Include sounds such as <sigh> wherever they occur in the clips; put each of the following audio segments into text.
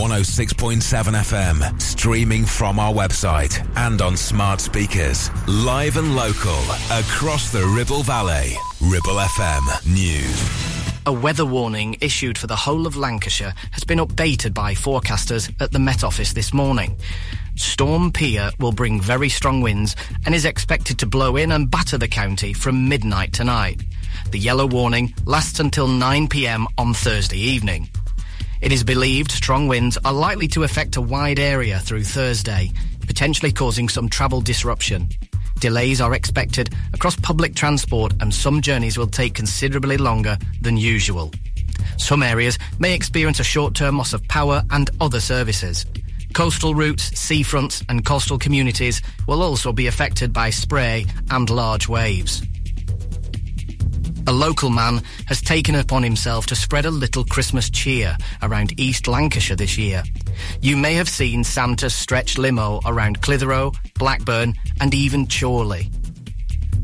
106.7 FM, streaming from our website and on smart speakers. Live and local across the Ribble Valley. Ribble FM News. A weather warning issued for the whole of Lancashire has been updated by forecasters at the Met Office this morning. Storm Pia will bring very strong winds and is expected to blow in and batter the county from midnight tonight. The yellow warning lasts until 9pm on Thursday evening. It is believed strong winds are likely to affect a wide area through Thursday, potentially causing some travel disruption. Delays are expected across public transport and some journeys will take considerably longer than usual. Some areas may experience a short-term loss of power and other services. Coastal routes, seafronts and coastal communities will also be affected by spray and large waves a local man has taken upon himself to spread a little Christmas cheer around East Lancashire this year. You may have seen Santa's stretch limo around Clitheroe, Blackburn and even Chorley.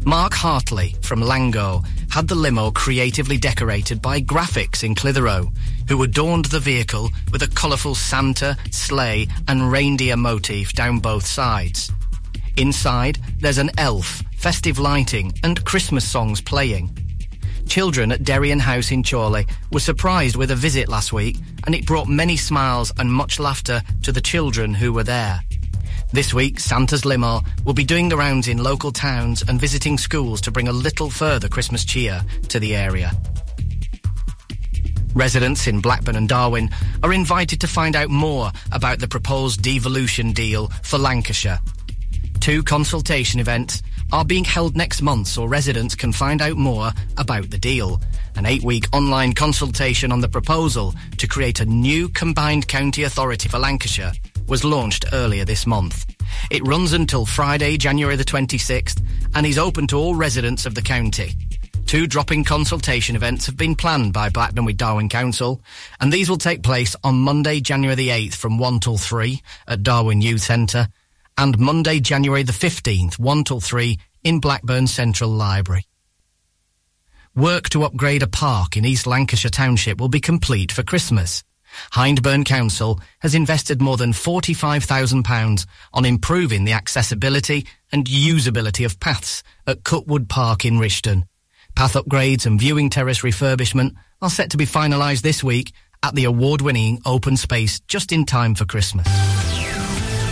Mark Hartley from Langho had the limo creatively decorated by graphics in Clitheroe, who adorned the vehicle with a colourful Santa, sleigh and reindeer motif down both sides. Inside, there's an elf, festive lighting and Christmas songs playing. Children at Derian House in Chorley were surprised with a visit last week, and it brought many smiles and much laughter to the children who were there. This week, Santa's limo will be doing the rounds in local towns and visiting schools to bring a little further Christmas cheer to the area. Residents in Blackburn and Darwen are invited to find out more about the proposed devolution deal for Lancashire. Two consultation events are being held next month so residents can find out more about the deal. An eight-week online consultation on the proposal to create a new combined county authority for Lancashire was launched earlier this month. It runs until Friday, January the 26th, and is open to all residents of the county. Two drop-in consultation events have been planned by Blackburn with Darwen Council, and these will take place on Monday, January the 8th from 1 till 3 at Darwen Youth Centre and Monday, January the 15th, 1 till 3 in Blackburn Central Library. Work to upgrade a park in East Lancashire Township will be complete for Christmas. Hyndburn Council has invested more than £45,000 on improving the accessibility and usability of paths at Cutwood Park in Rishton. Path upgrades and viewing terrace refurbishment are set to be finalised this week at the award-winning open space just in time for Christmas.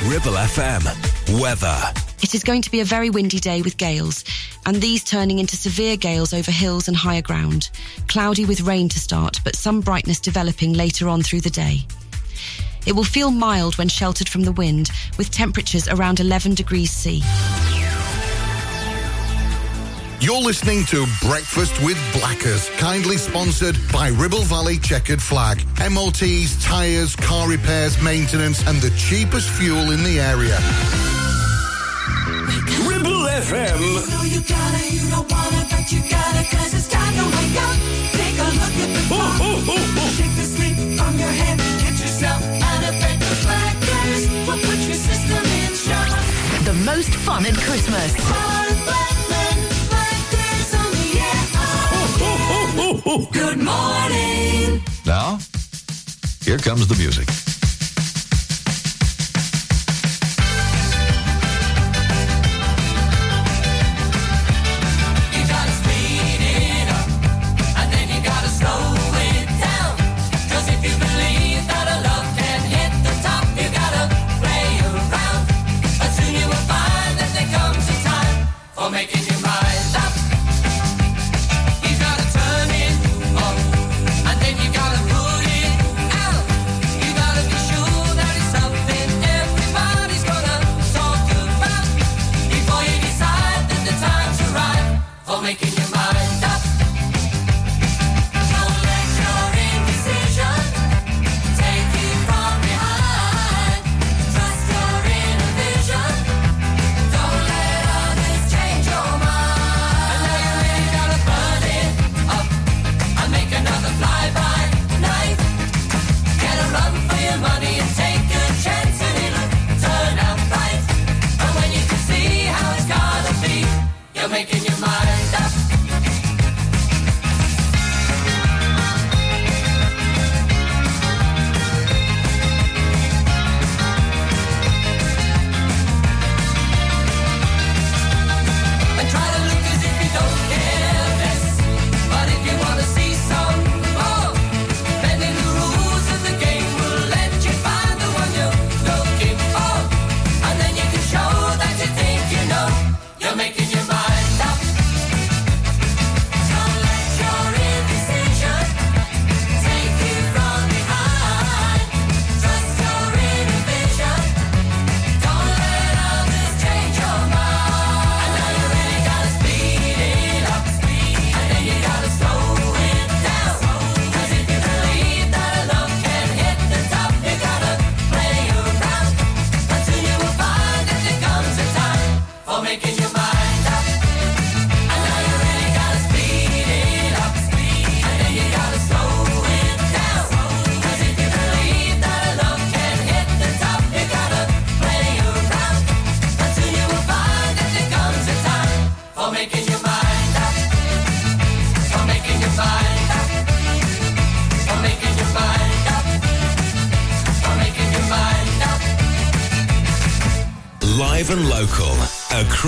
Ribble FM. Weather. It is going to be a very windy day with gales, and these turning into severe gales over hills and higher ground. Cloudy with rain to start, but some brightness developing later on through the day. It will feel mild when sheltered from the wind, with temperatures around 11 degrees C. You're listening to Breakfast with Blackers, kindly sponsored by Ribble Valley Chequered Flag. MOTs, tyres, car repairs, maintenance, and the cheapest fuel in the area. Ribble FM. You know you gotta, you don't wanna, but you gotta, cause it's time to wake up. Take a look at the clock. Oh, oh, oh, Shake the sleep from your head. Get yourself out of bed. The Blackers will put your system in shock. The most fun at Christmas. Good morning. Now, here comes the music.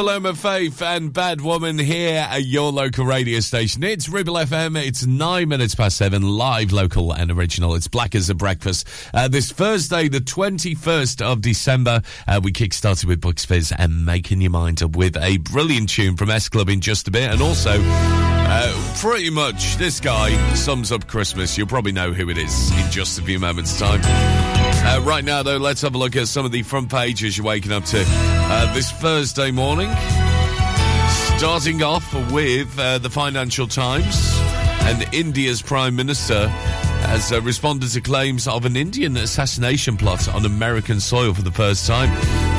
Paloma Faith and Bad Woman here at your local radio station. It's Ribble FM. It's nine minutes past seven, live, local, and original. It's Black as a Breakfast. Uh, this Thursday, the 21st of December, uh, we kick-started with Bucks Fizz and Making Your Mind Up with a brilliant tune from S Club in just a bit. And also, uh, pretty much, this guy sums up Christmas. You'll probably know who it is in just a few moments' time. Uh, right now, though, let's have a look at some of the front pages you're waking up to uh, this Thursday morning. Starting off with uh, the Financial Times, and India's Prime Minister has uh, responded to claims of an Indian assassination plot on American soil for the first time,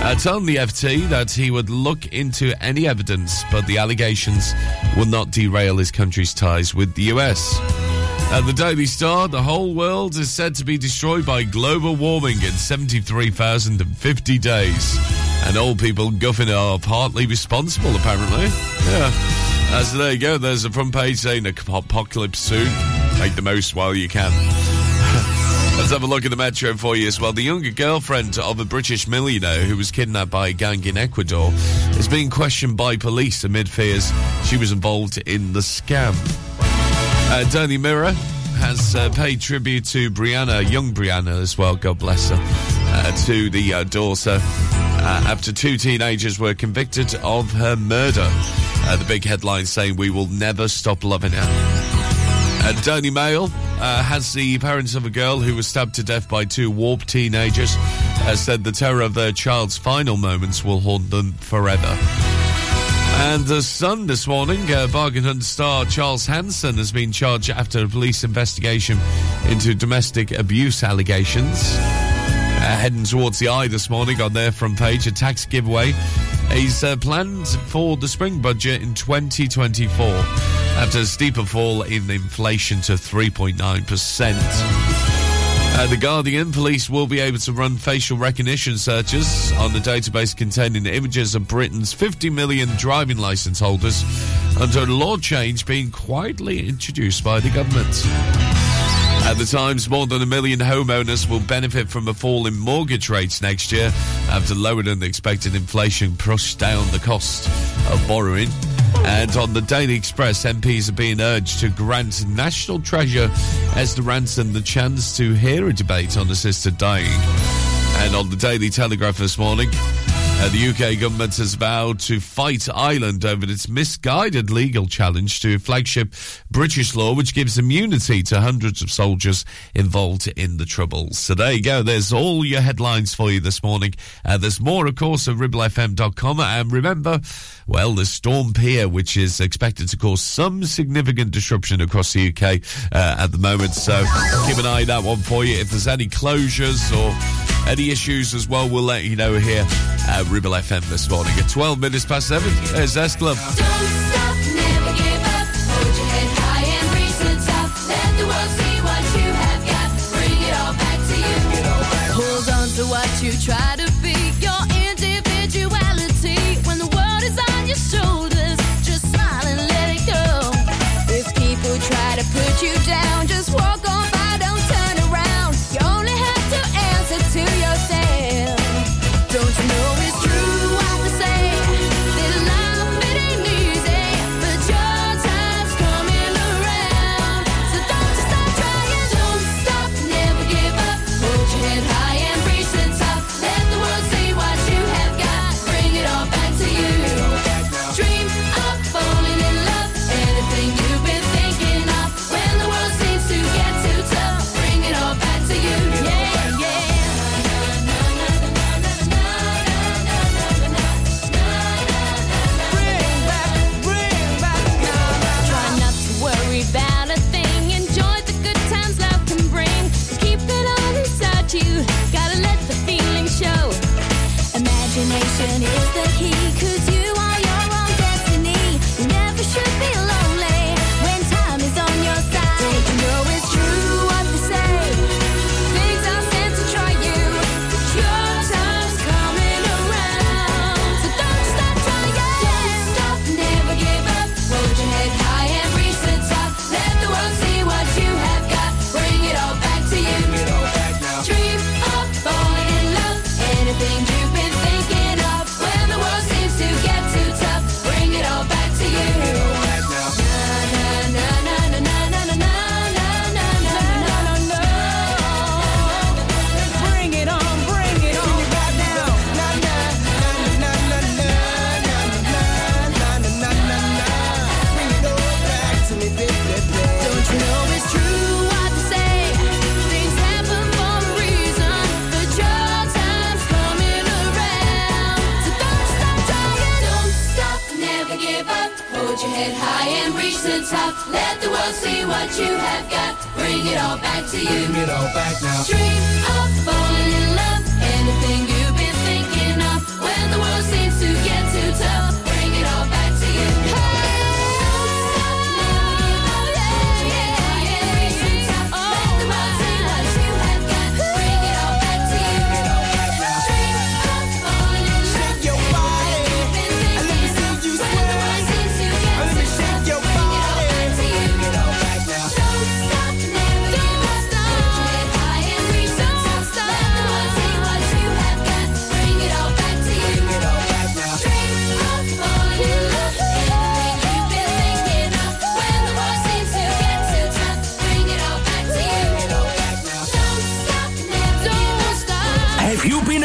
uh, telling the FT that he would look into any evidence, but the allegations will not derail his country's ties with the US. At the Daily Star, the whole world is said to be destroyed by global warming in 73,050 days. And old people guffing are partly responsible, apparently. Yeah. Uh, so there you go. There's a front page saying apocalypse soon. Make the most while you can. <laughs> Let's have a look at the metro for you as well. The younger girlfriend of a British millionaire who was kidnapped by a gang in Ecuador is being questioned by police amid fears she was involved in the scam. Uh, Daily Mirror has uh, paid tribute to Brianna, young Brianna as well, God bless her, uh, to the uh, daughter uh, after two teenagers were convicted of her murder. Uh, the big headline saying, We will never stop loving her. Uh, Daily Mail has the parents of a girl who was stabbed to death by two warped teenagers said the terror of their child's final moments will haunt them forever. And the Sun this morning, uh, bargain hunt star Charles Hanson has been charged after a police investigation into domestic abuse allegations. Uh, heading towards the eye this morning on their front page, a tax giveaway. is uh, planned for the spring budget in 2024 after a steeper fall in inflation to 3.9%. Uh, the Guardian police will be able to run facial recognition searches on the database containing images of Britain's 50 million driving licence holders under a law change being quietly introduced by the government. At the Times, more than a million homeowners will benefit from a fall in mortgage rates next year after lower than expected inflation pushed down the cost of borrowing. And on the Daily Express, MPs are being urged to grant National Treasure Esther Rantzen the chance to hear a debate on assisted dying. And on the Daily Telegraph this morning, uh, the UK government has vowed to fight Ireland over its misguided legal challenge to flagship British law, which gives immunity to hundreds of soldiers involved in the Troubles. So there you go. There's all your headlines for you this morning. Uh, there's more, of course, at ribblefm.com. And remember, well, the storm Pia, which is expected to cause some significant disruption across the UK uh, at the moment. So keep an eye on that one for you. If there's any closures or any issues as well, we'll let you know here uh, Ribble FM this morning at 12 minutes past 7. There's S Club. See what you have got. Bring it all back to you. Bring it all back now. Dream of.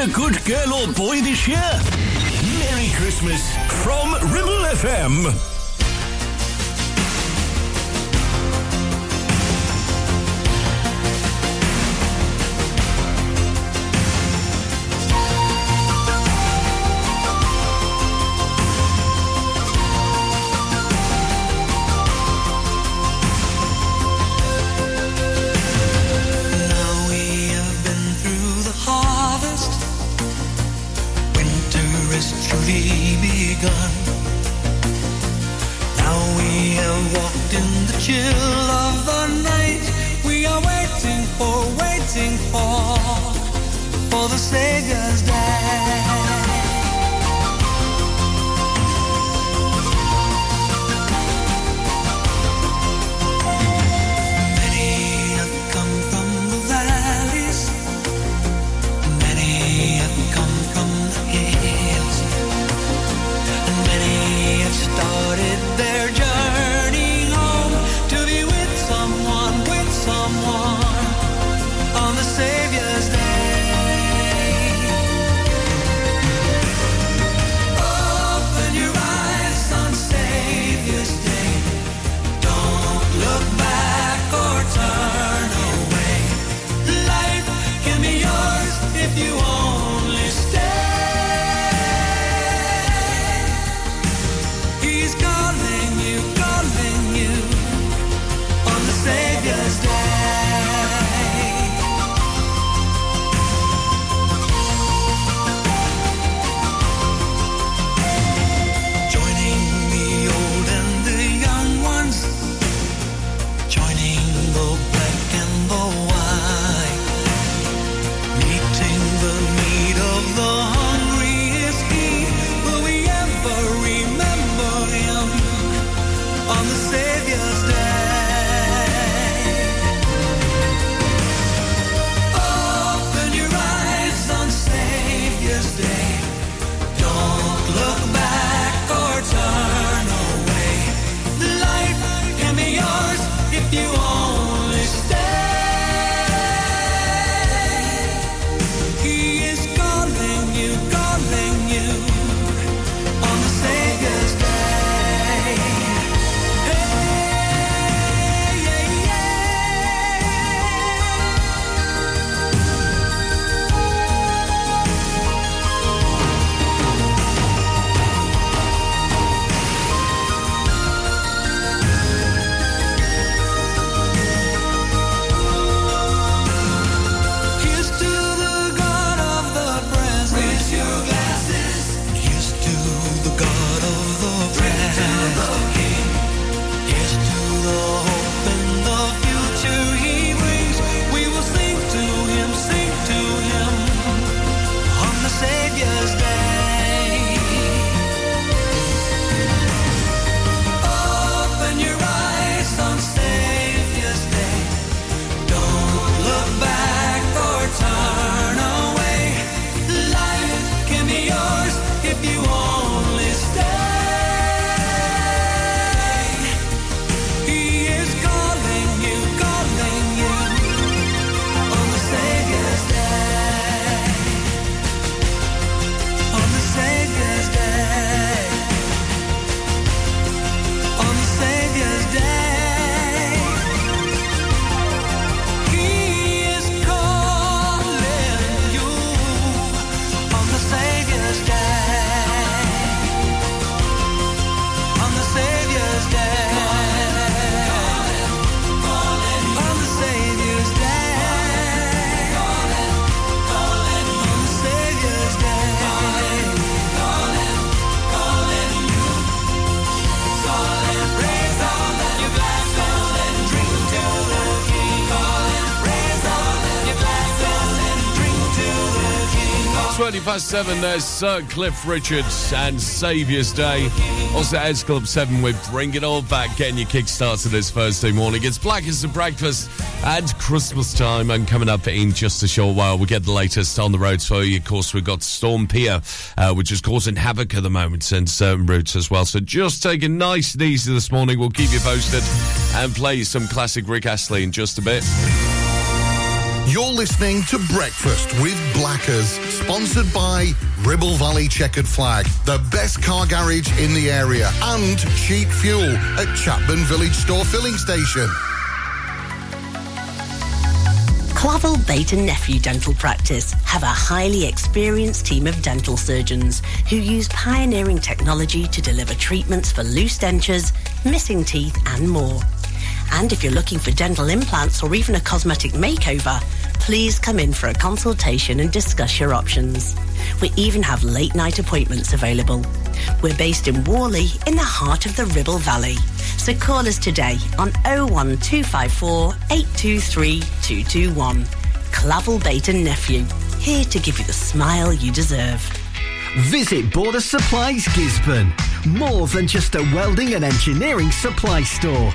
a good girl or boy this year? Merry Christmas from Ribble FM. chill of the night we are waiting for, waiting for, for the Savior. Past 7, there's Sir Cliff Richards and Saviour's Day. Also, S Club 7 with Bring It All Back, getting your kick started this Thursday morning. It's Black as the Breakfast and Christmas time, and coming up in just a short while, we'll get the latest on the roads for you. Of course, we've got Storm Pia, uh, which is causing havoc at the moment in certain routes as well. So just take it nice and easy this morning. We'll keep you posted and play some classic Rick Astley in just a bit. You're listening to Breakfast with Blackers, sponsored by Ribble Valley Chequered Flag, the best car garage in the area, and cheap fuel at Chapman Village Store Filling Station. Clavel Bait and Nephew Dental Practice have a highly experienced team of dental surgeons who use pioneering technology to deliver treatments for loose dentures, missing teeth, and more. And if you're looking for dental implants or even a cosmetic makeover, please come in for a consultation and discuss your options. We even have late night appointments available. We're based in Whalley in the heart of the Ribble Valley. So call us today on 01254 823 221. Clavel Bait and Nephew. here to give you the smile you deserve. Visit Border Supplies Gisburn. More than just a welding and engineering supply store.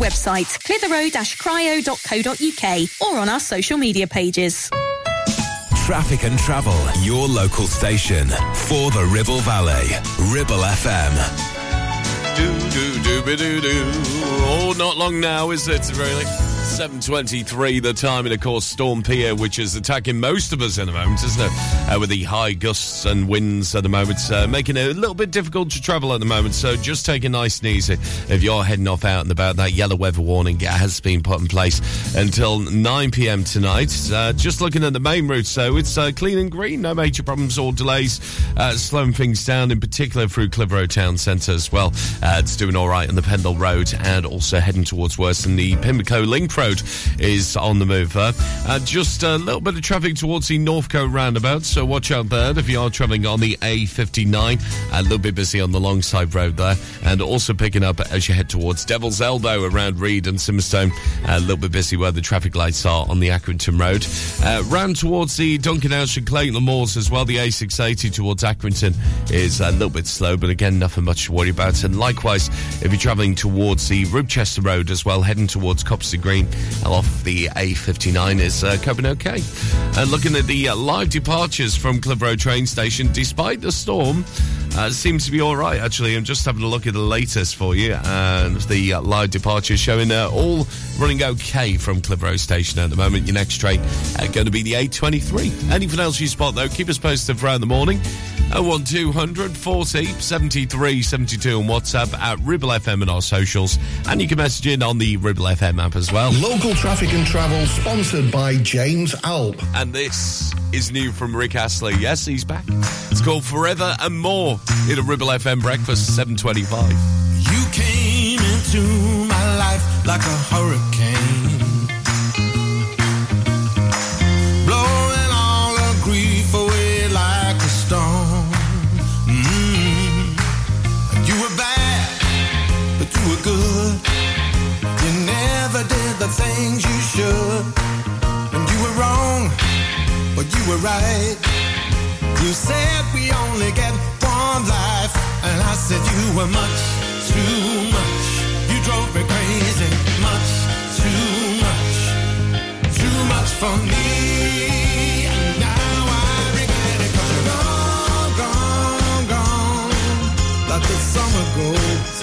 website, clitheroe-cryo.co.uk or on our social media pages. Traffic and travel, your local station for the Ribble Valley. Ribble FM. Do do do be do do. Oh, not long now, is it? Really. 7.23 the time and of course Storm Pia which is attacking most of us in the moment isn't it? Uh, with the high gusts and winds at the moment uh, making it a little bit difficult to travel at the moment so just take it nice and easy. If you're heading off out and about that yellow weather warning has been put in place until 9pm tonight. Uh, just looking at the main route so it's uh, clean and green no major problems or delays uh, slowing things down in particular through Clitheroe Town Centre as well. Uh, it's doing alright on the Pendle Road and also heading towards Worston the Pimlico Link Road is on the move there. Uh, just a little bit of traffic towards the Northcote roundabout, so watch out there if you are travelling on the A59. A little bit busy on the Longsight Road there, and also picking up as you head towards Devil's Elbow around Read and Simonstone. A little bit busy where the traffic lights are on the Accrington Road. Uh, round towards the Duncan House and Clayton Moors as well. The A680 towards Accrington is a little bit slow, but again, nothing much to worry about. And likewise, if you're travelling towards the Ribchester Road as well, heading towards Copster Green, off the A59 is uh, coping okay. And looking at the uh, live departures from Clitheroe train station, despite the storm, uh, seems to be all right, actually. I'm just having a look at the latest for you, and the uh, live departures showing uh, all running okay from Clitheroe station at the moment. Your next train uh, going to be the A23. Anything else you spot, though, keep us posted throughout the morning. 01200 40 73 72 on WhatsApp at Ribble FM and our socials. And you can message in on the Ribble FM app as well. Local traffic and travel sponsored by James Alpe. And this is new from Rick Astley. Yes, he's back. It's called Forever and More in a Ribble FM breakfast, 725. You came into my life like a hurricane. Blowing all the grief away like a storm. Mm. You were bad, but you were good. The things you should. And you were wrong, but you were right. You said we only get one life, and I said you were much too much. You drove me crazy, much too much, too much for me. And now I regret it 'cause you're gone, gone, gone, like the summer goes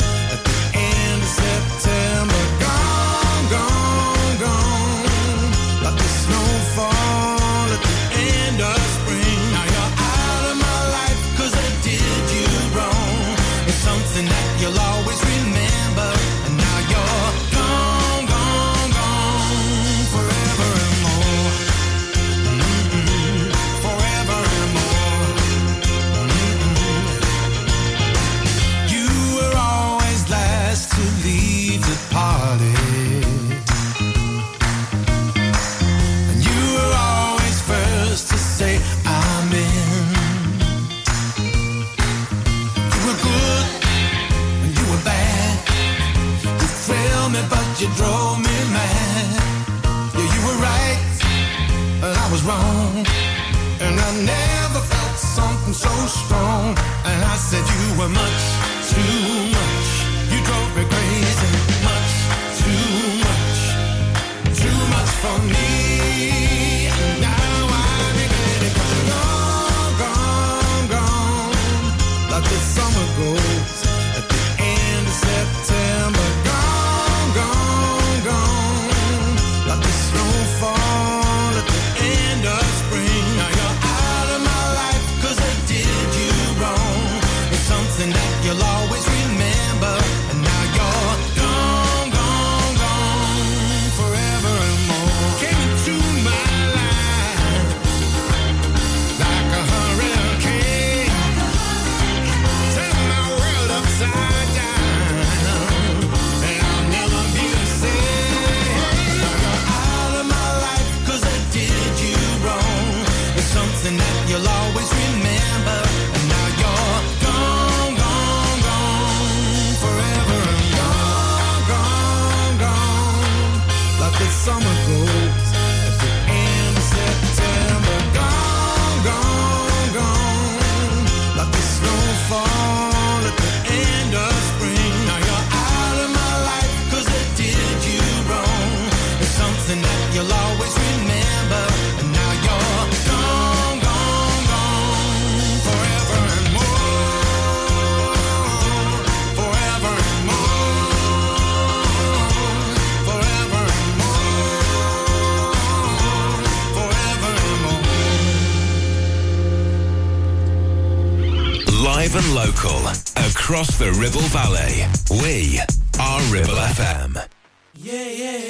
you drove me mad. Yeah, you were right, and I was wrong. And I never felt something so strong. And I said you were much too much. You drove me crazy, much too much, too much for me. across the Ribble Valley. We are Ribble FM. Yeah, yeah.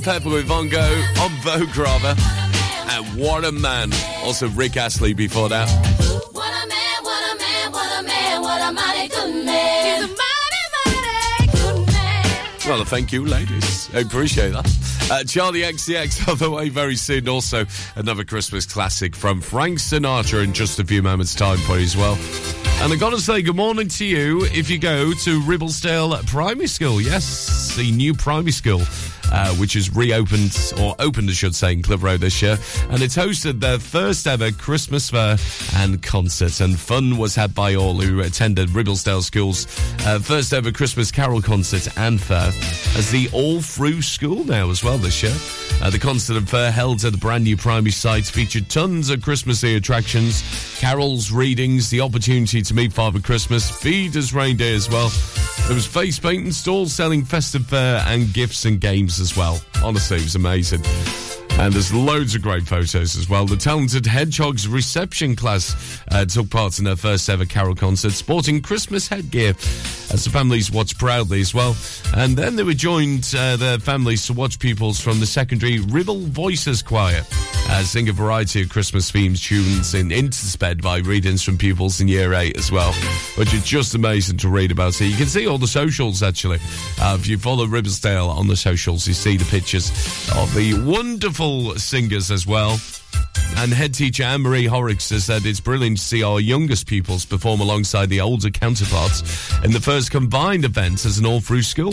732 Pepa with Von on Vogue rather. And what a man. Also Rick Astley before that. What a man, what a man, what a man, what a mighty good man. He's a mighty, mighty good man. Well, thank you, ladies. I appreciate that. Uh, Charli XCX <laughs> on the way very soon. Also, another Christmas classic from Frank Sinatra in just a few moments' time for you as well. And I got to say good morning to you if you go to Ribblesdale Primary School. Yes, the new primary school. Uh, which has reopened, or opened, I should say, in Clitheroe this year. And it's hosted their first ever Christmas fair and concert. And fun was had by all who attended Ribblesdale School's uh, first ever Christmas carol concert and fair as the all through school now as well this year. Uh, the concert and fair held at the brand new primary site featured tons of Christmassy attractions, carols, readings, the opportunity to meet Father Christmas, feed as reindeer as well. There was face painting stalls selling festive fare and gifts and games as well. Honestly, it was amazing. And there's loads of great photos as well. The talented Hedgehogs reception class uh, took part in their first ever carol concert, sporting Christmas headgear as the families watched proudly as well. And then they were joined, uh, their families, to watch pupils from the secondary Ribble Voices Choir uh, sing a variety of Christmas themed tunes in intersped by readings from pupils in year eight as well, which is just amazing to read about. So you can see all the socials actually. Uh, if you follow Ribblesdale on the socials, you see the pictures of the wonderful singers as well. And head teacher Anne Marie Horrocks has said it's brilliant to see our youngest pupils perform alongside the older counterparts in the first combined event as an all through school.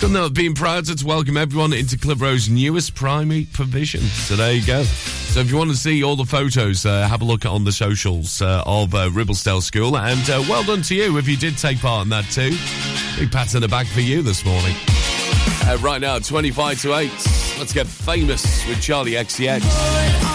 Couldn't have been prouder to welcome everyone into Clitheroe's newest primary provision. So there you go. So if you want to see all the photos, uh, have a look on the socials uh, of uh, Ribblesdale School. And uh, well done to you if you did take part in that too. Big pat on the back for you this morning. Uh, right now, 25 to 8. Let's get famous with Charli XCX.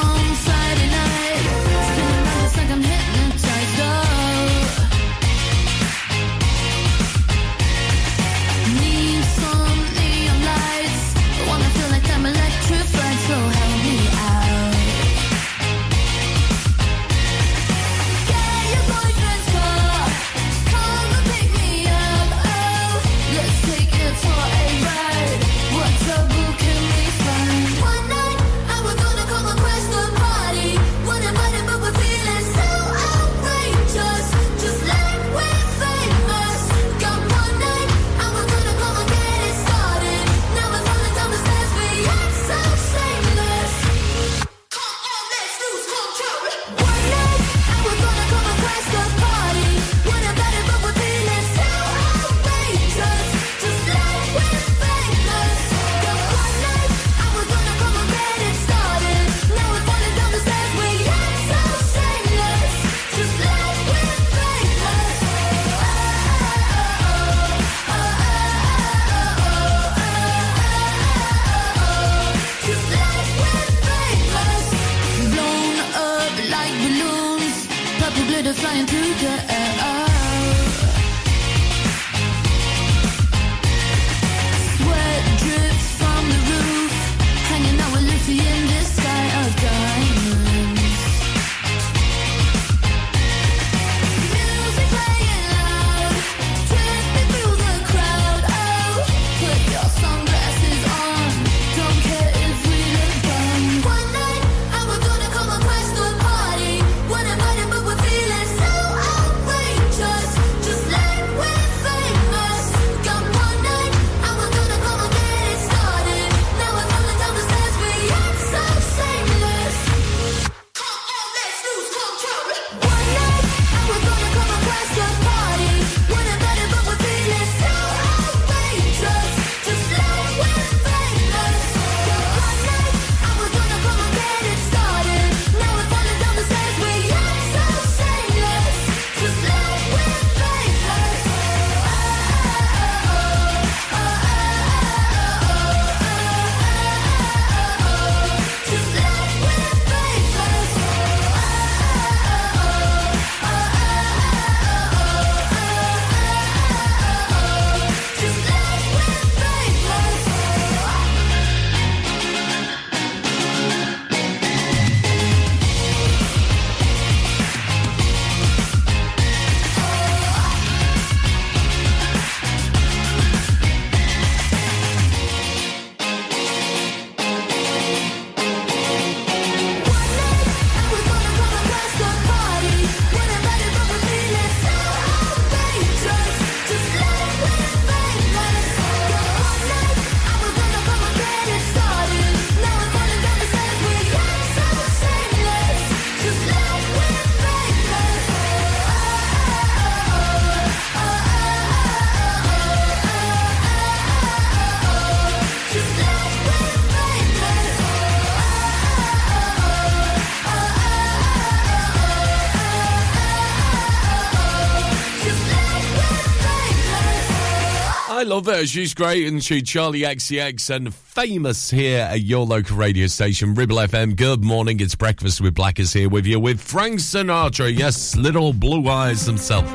Her. She's great, and she Charli XCX and famous here at your local radio station, Ribble FM. Good morning. It's breakfast with Blackers here with you with Frank Sinatra. Yes, little blue eyes himself.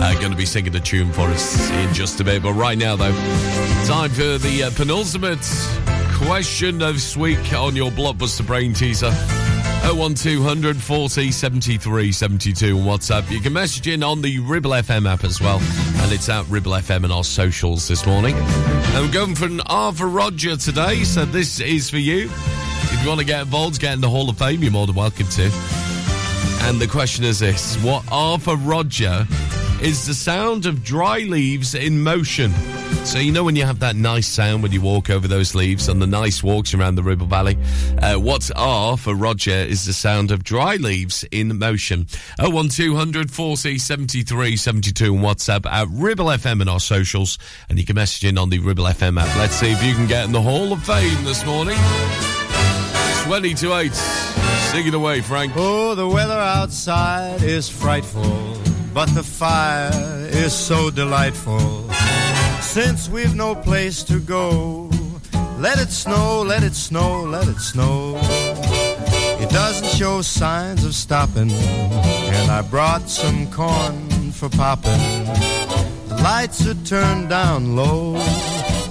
Uh, going to be singing a tune for us in just a bit. But right now, though, time for the uh, penultimate question of week on your blockbuster brain teaser. 01200 40 73 72 on WhatsApp. You can message in on the Ribble FM app as well. And it's at Ribble FM and our socials this morning. And we're going for an Arthur Roger today. So this is for you. If you want to get involved, get in the Hall of Fame, you're more than welcome to. And the question is this What Arthur Roger is the sound of dry leaves in motion? So, you know, when you have that nice sound when you walk over those leaves on the nice walks around the Ribble Valley, uh, what's R for Roger is the sound of dry leaves in motion. 01200 40 73 72 on WhatsApp at Ribble FM and our socials. And you can message in on the Ribble FM app. Let's see if you can get in the Hall of Fame this morning. 20 to 8. Sing it away, Frank. Oh, the weather outside is frightful, but the fire is so delightful. Since we've no place to go, let it snow, let it snow, let it snow. It doesn't show signs of stopping, and I brought some corn for popping. The lights are turned down low.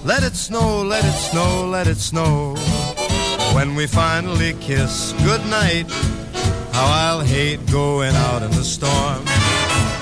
Let it snow, let it snow, let it snow. When we finally kiss goodnight, how I'll hate going out in the storm.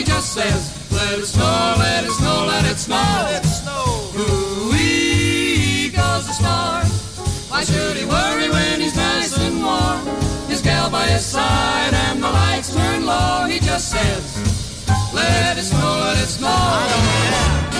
He just says, let it snow, let it snow, let it snow. Let it snow. Ooh-wee goes the star. Why should he worry when he's nice and warm? His gal by his side and the lights turn low. He just says, let it snow, let it snow.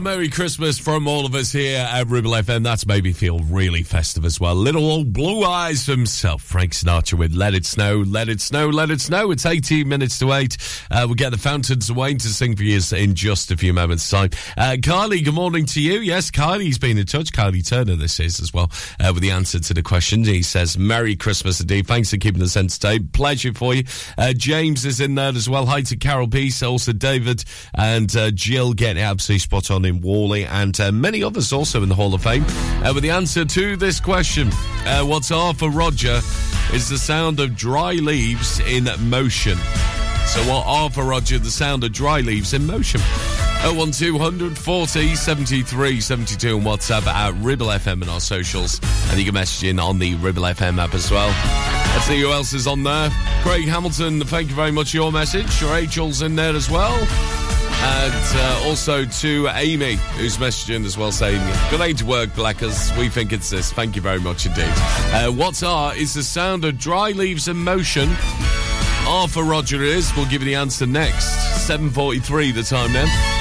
Merry Christmas from all of us here at Ribble FM. That's made me feel really festive as well. Little old blue eyes himself, Frank Sinatra with Let It Snow, Let It Snow, Let It Snow. It's 18 minutes to 8. Uh, we'll get the Fountains Wayne to sing for you in just a few moments' time. Uh, Kylie, good morning to you. Yes, Kylie's been in touch. Kylie Turner, this is as well, uh, with the answer to the question. He says, Merry Christmas indeed. Thanks for keeping us entertained. Pleasure for you. Uh, James is in there as well. Hi to Carol Peace, also David and uh, Jill getting absolutely spot on in Whalley, and uh, many others also in the Hall of Fame. Uh, with the answer to this question, uh, what's R for Roger is the sound of dry leaves in motion. So what R for Roger, the sound of dry leaves in motion. 01200 40 73 72 on WhatsApp at Ribble FM and our socials. And you can message in on the Ribble FM app as well. Let's see who else is on there. Craig Hamilton, thank you very much for your message. Rachel's in there as well. And uh, also to Amy, who's messaging as well, saying, Good day to work, Blackers. We think it's this. Thank you very much indeed. Uh, what's R is the sound of dry leaves in motion. R for Roger is. We'll give you the answer next. 7.43 the time then.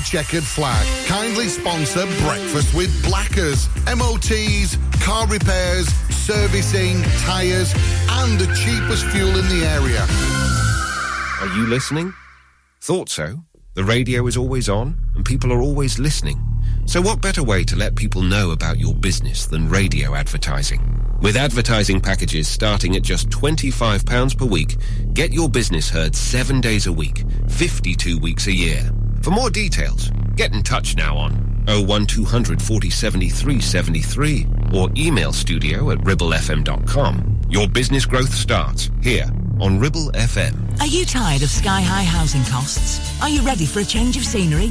Chequered Flag. Kindly sponsor Breakfast with Blackers. MOTs, car repairs, servicing, tyres, and the cheapest fuel in the area. Are you listening? Thought so. The radio is always on, and people are always listening. So what better way to let people know about your business than radio advertising? With advertising packages starting at just £25 per week, get your business heard seven days a week, 52 weeks a year. For more details, get in touch now on 01200 40 73 73 or email studio at ribblefm.com. Your business growth starts here on Ribble FM. Are you tired of sky high housing costs? Are you ready for a change of scenery?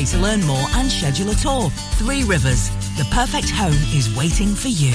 to learn more and schedule a tour. Three Rivers, the perfect home is waiting for you.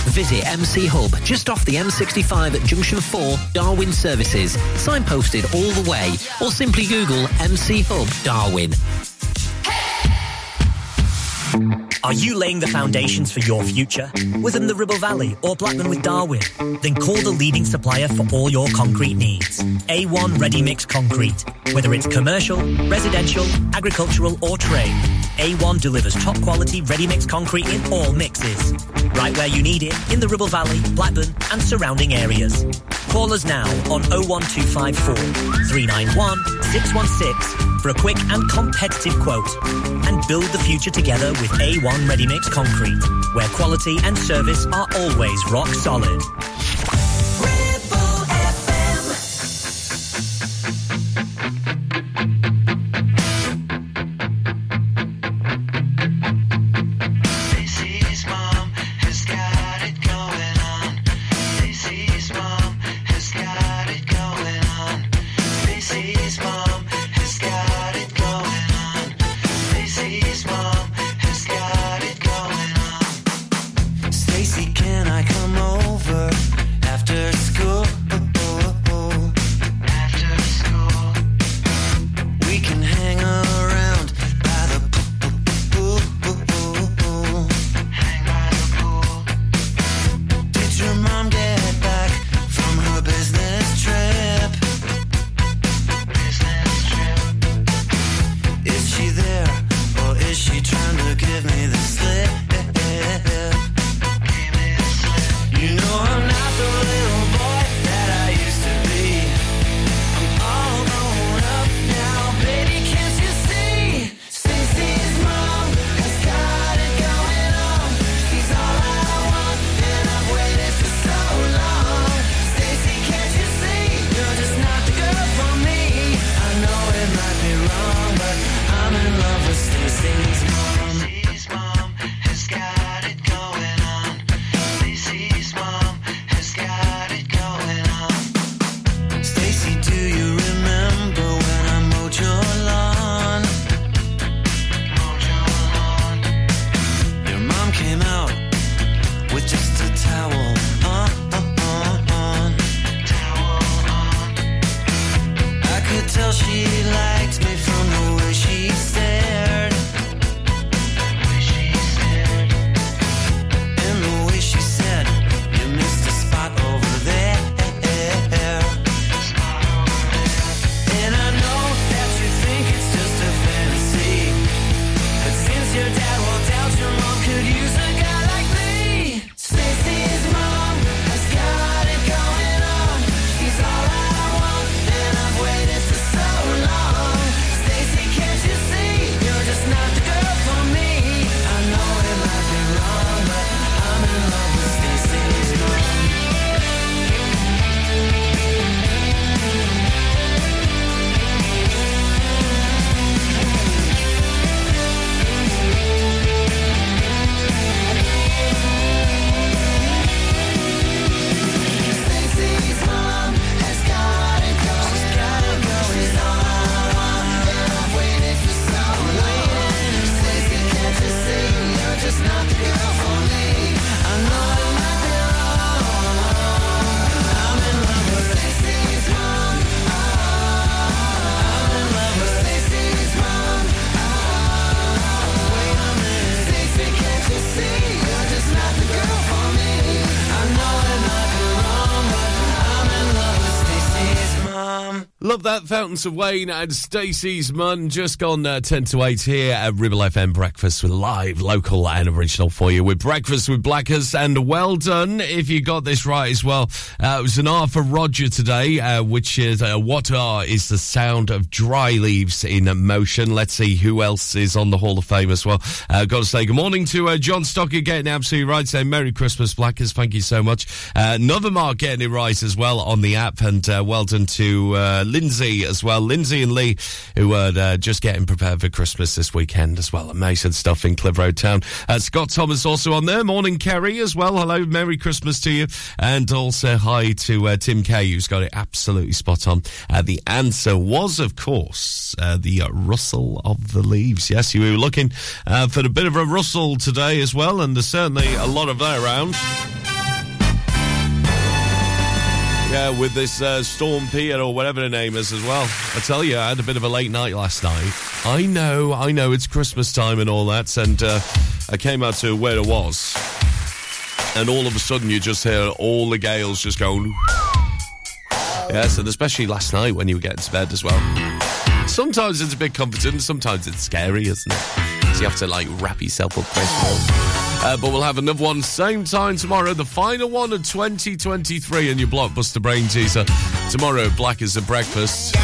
Visit MC Hub just off the M65 at Junction 4, Darwen Services. Signposted all the way, or simply Google MC Hub Darwen. Are you laying the foundations for your future? Within the Ribble Valley or Blackburn with Darwen? Then call the leading supplier for all your concrete needs. A1 Ready Mix Concrete. Whether it's commercial, residential, agricultural or trade, A1 delivers top quality ready mix concrete in all mixes. Right where you need it, in the Ribble Valley, Blackburn and surrounding areas. Call us now on 01254 391 616 for a quick and competitive quote. And build the future together with A1 Ready Mix Concrete, where quality and service are always rock solid. That. Fountains of Wayne and Stacy's Mom. Just gone uh, 10 to 8 here at Ribble FM Breakfast with live, local and original for you with Breakfast with Blackers. And well done if you got this right as well. Uh, it was an R for Roger today, uh, which is uh, what are is the sound of dry leaves in motion. Let's see who else is on the Hall of Fame as well. Uh, got to say good morning to uh, John Stocker getting absolutely right. Saying Merry Christmas, Blackers. Thank you so much. Another Mark getting it right as well on the app. And well done to uh, Lindsay as well. Lindsay and Lee, who are uh, just getting prepared for Christmas this weekend as well. Amazing stuff in Clitheroe Town. Uh, Scott Thomas also on there. Morning, Kerry, as well. Hello, Merry Christmas to you. And also hi to uh, Tim Kay, who's got it absolutely spot on. Uh, the answer was, of course, uh, the rustle of the leaves. Yes, you were looking uh, for a bit of a rustle today as well, and there's certainly a lot of that around. Yeah, with this uh, Storm Pia or whatever the name is as well. I tell you, I had a bit of a late night last night. I know, I know, it's Christmas time and all that, and uh, I came out to where it was, and all of a sudden you just hear all the gales just going. Yes, and especially last night when you were getting to bed as well. Sometimes it's a bit comforting, sometimes it's scary, isn't it? So you have to like wrap yourself up. Uh, but we'll have another one same time tomorrow, the final one of 2023 and your blockbuster brain teaser. Tomorrow, Black is the breakfast.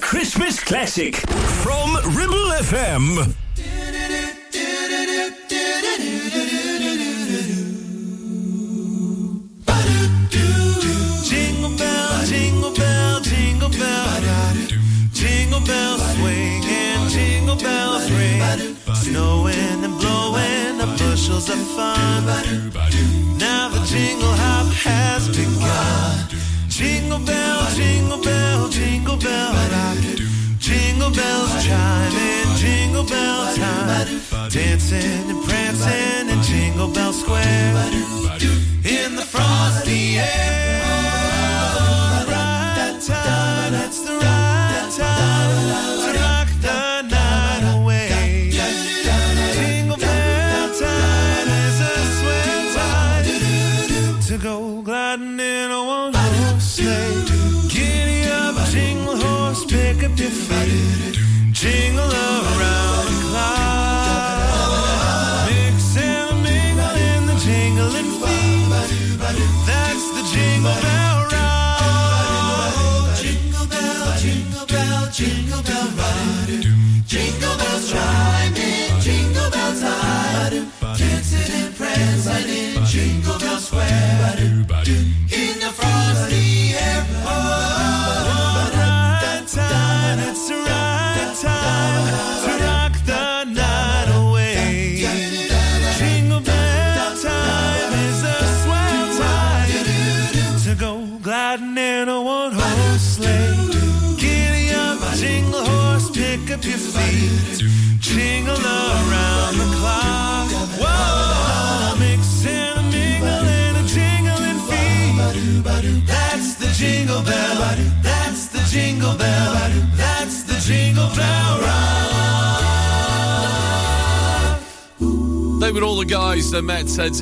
Christmas classic from Ribble FM.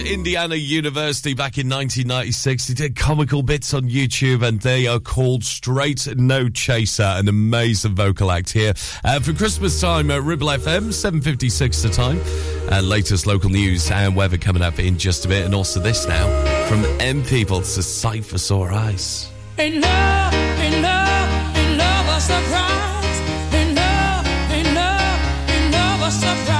Indiana University back in 1996. He did comical bits on YouTube, and they are called Straight No Chaser. An amazing vocal act here uh, for Christmas time at Ribble FM, 7:56 the time. Uh, latest local news and weather coming up in just a bit, and also this now from M People to for Sore Eyes. In love, in love, in love, a surprise. In love, in love, in love, a surprise.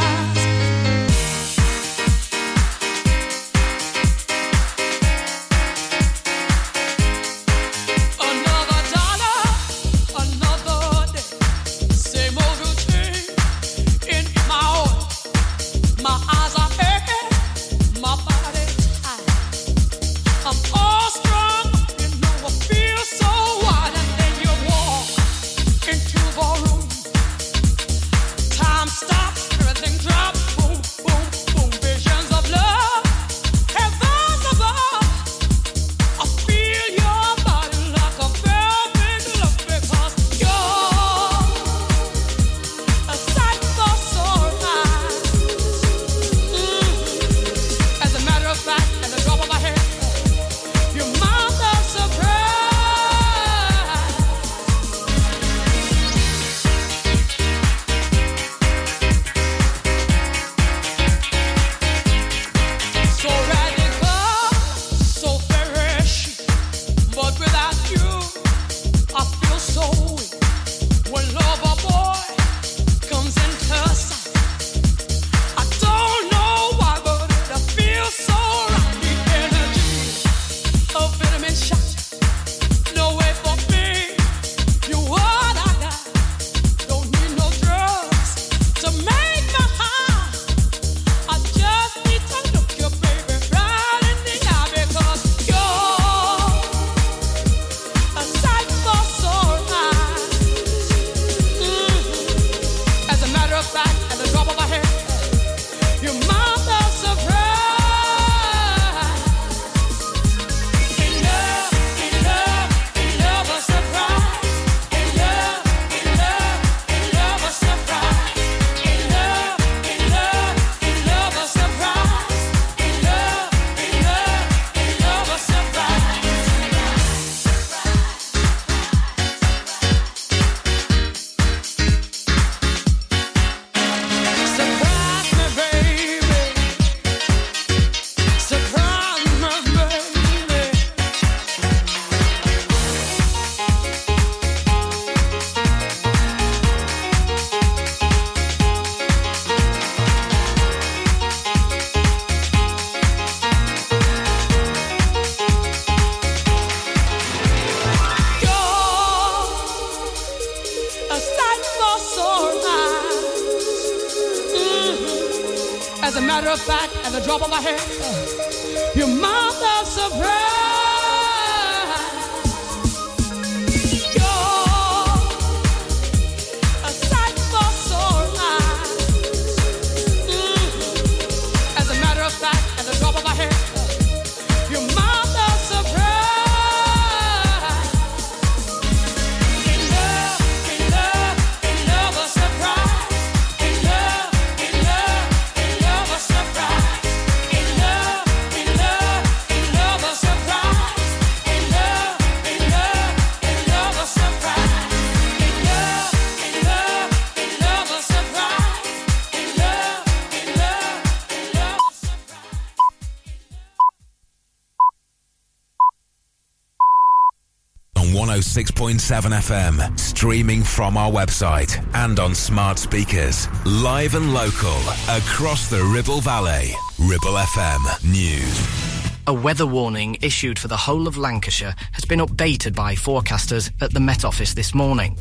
106.7 FM, streaming from our website and on smart speakers. Live and local across the Ribble Valley. Ribble FM News. A weather warning issued for the whole of Lancashire has been updated by forecasters at the Met Office this morning.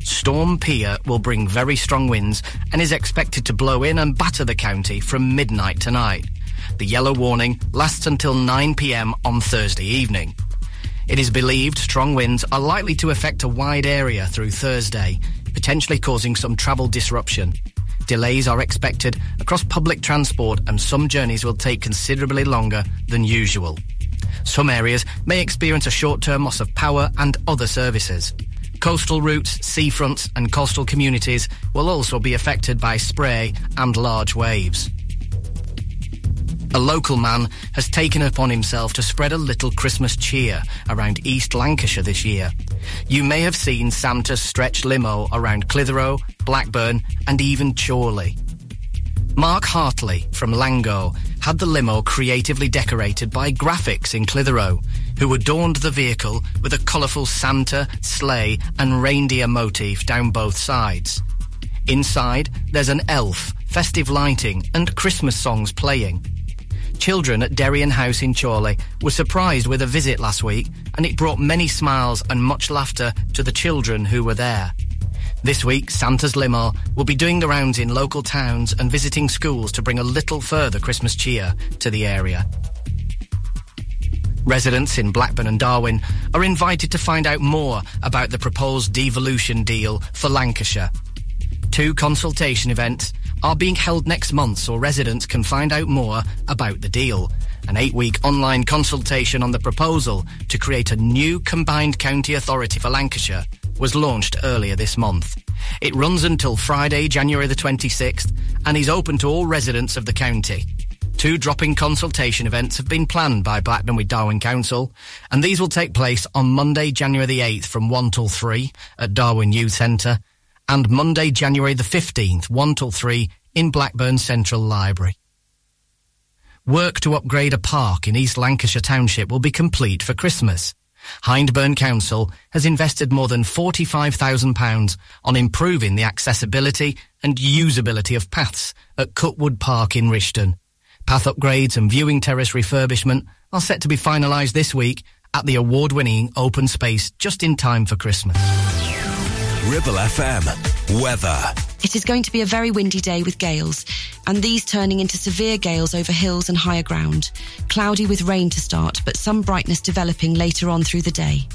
Storm Pia will bring very strong winds and is expected to blow in and batter the county from midnight tonight. The yellow warning lasts until 9 pm on Thursday evening. It is believed strong winds are likely to affect a wide area through Thursday, potentially causing some travel disruption. Delays are expected across public transport and some journeys will take considerably longer than usual. Some areas may experience a short-term loss of power and other services. Coastal routes, seafronts and coastal communities will also be affected by spray and large waves. A local man has taken upon himself to spread a little Christmas cheer around East Lancashire this year. You may have seen Santa's stretch limo around Clitheroe, Blackburn, and even Chorley. Mark Hartley from Langho had the limo creatively decorated by graphics in Clitheroe, who adorned the vehicle with a colourful Santa, sleigh, and reindeer motif down both sides. Inside, there's an elf, festive lighting, and Christmas songs playing. Children at Derian House in Chorley were surprised with a visit last week, and it brought many smiles and much laughter to the children who were there. This week, Santa's limo will be doing the rounds in local towns and visiting schools to bring a little further Christmas cheer to the area. Residents in Blackburn and Darwen are invited to find out more about the proposed devolution deal for Lancashire. Two consultation events are being held next month so residents can find out more about the deal. An eight week online consultation on the proposal to create a new combined county authority for Lancashire was launched earlier this month. It runs until Friday, January the 26th, and is open to all residents of the county. Two drop-in consultation events have been planned by Blackburn with Darwen Council, and these will take place on Monday, January the 8th from 1 till 3 at Darwen Youth Centre, and Monday, January the 15th, 1 till 3 in Blackburn Central Library. Work to upgrade a park in East Lancashire Township will be complete for Christmas. Hyndburn Council has invested more than £45,000 on improving the accessibility and usability of paths at Cutwood Park in Rishton. Path upgrades and viewing terrace refurbishment are set to be finalised this week at the award-winning open space just in time for Christmas. Ribble FM. Weather. It is going to be a very windy day with gales, and these turning into severe gales over hills and higher ground. Cloudy with rain to start, but some brightness developing later on through the day.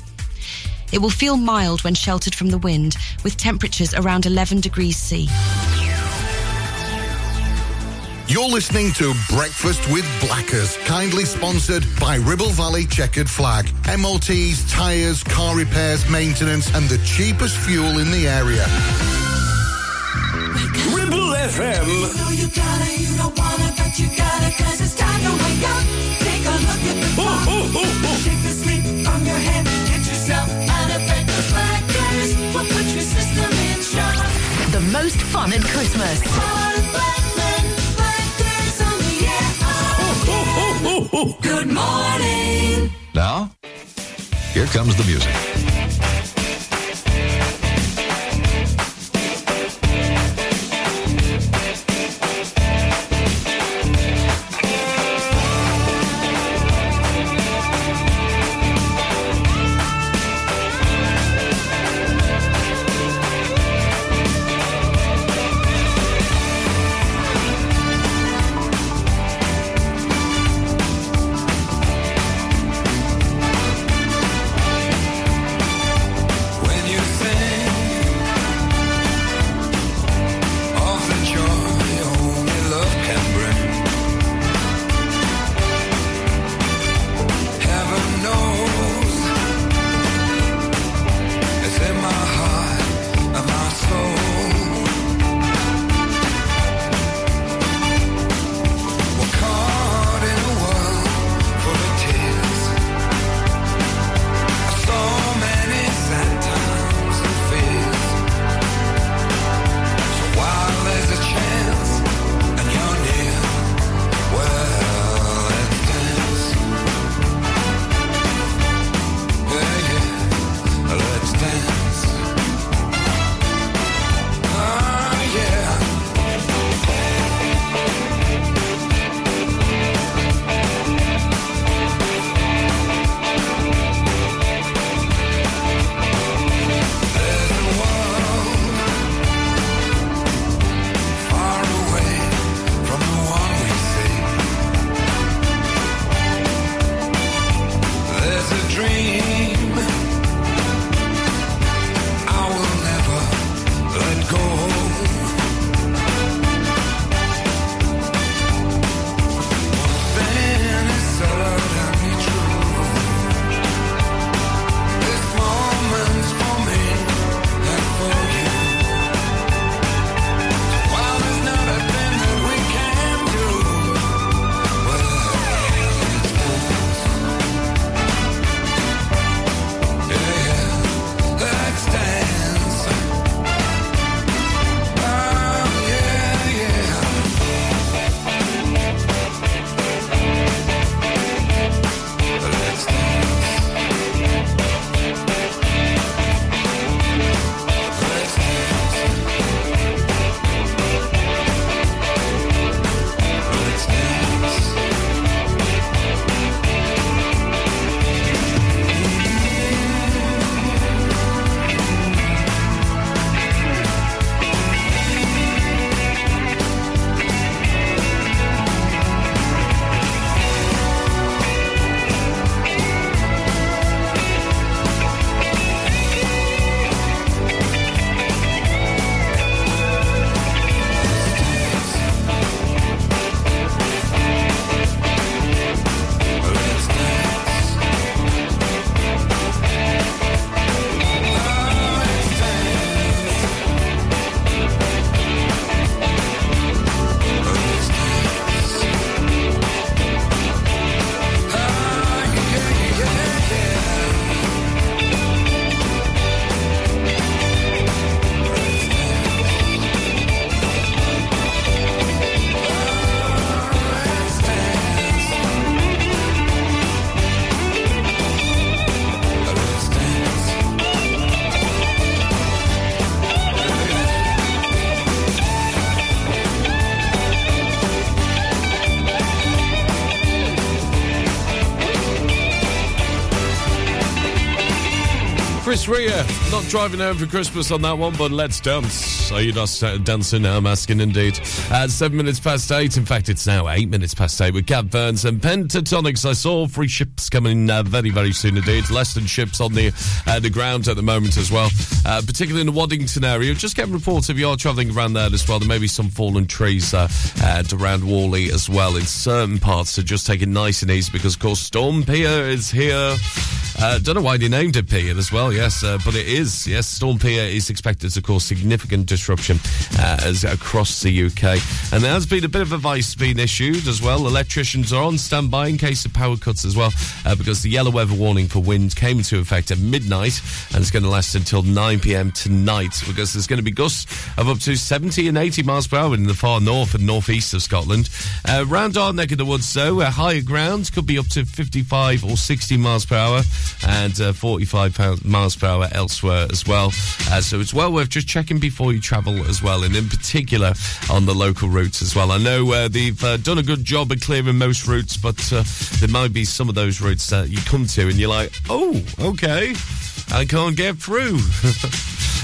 It will feel mild when sheltered from the wind, with temperatures around 11 degrees C. You're listening to Breakfast with Blackers, kindly sponsored by Ribble Valley Chequered Flag. MOTs, tyres, car repairs, maintenance, and the cheapest fuel in the area. Ribble FM. know you gotta, you don't wanna, but you gotta, cause it's time to wake up. Take a look at the clock. Shake the sleep from your head. Get yourself out of bed. The blackers will put your system in shock. The most fun at Christmas. Oh, good morning. Now, here comes the music. Not driving home for Christmas on that one, but let's dance. Are you uh, dancing? I'm asking indeed. At seven minutes past eight, in fact, it's now eight minutes past eight with Cat Burns and Pentatonix. I saw three ships coming uh, very, very soon indeed. Less than ships on the uh, the ground at the moment as well, uh, particularly in the Waddington area. Just getting reports if you are travelling around there as well. There may be some fallen trees uh, around Whalley as well in certain parts. So just take it nice and easy because, of course, Storm Pia is here. Uh, don't know why they named it Pia as well, yes, uh, but it is. Yes, Storm Pia is expected to cause significant disruption uh, as across the UK. And there has been a bit of advice being issued as well. Electricians are on standby in case of power cuts as well, uh, because the yellow weather warning for wind came into effect at midnight and it's going to last until 9 pm tonight because there's going to be gusts of up to 70 and 80 miles per hour in the far north and northeast of Scotland. Uh, round our neck of the woods, though, uh, higher ground could be up to 55 or 60 miles per hour and uh, 45 pound- miles elsewhere as well. Uh, so it's well worth just checking before you travel as well, and in particular on the local routes as well. I know uh, they've uh, done a good job of clearing most routes, but uh, there might be some of those routes that you come to and you're like, oh, okay, I can't get through. <laughs>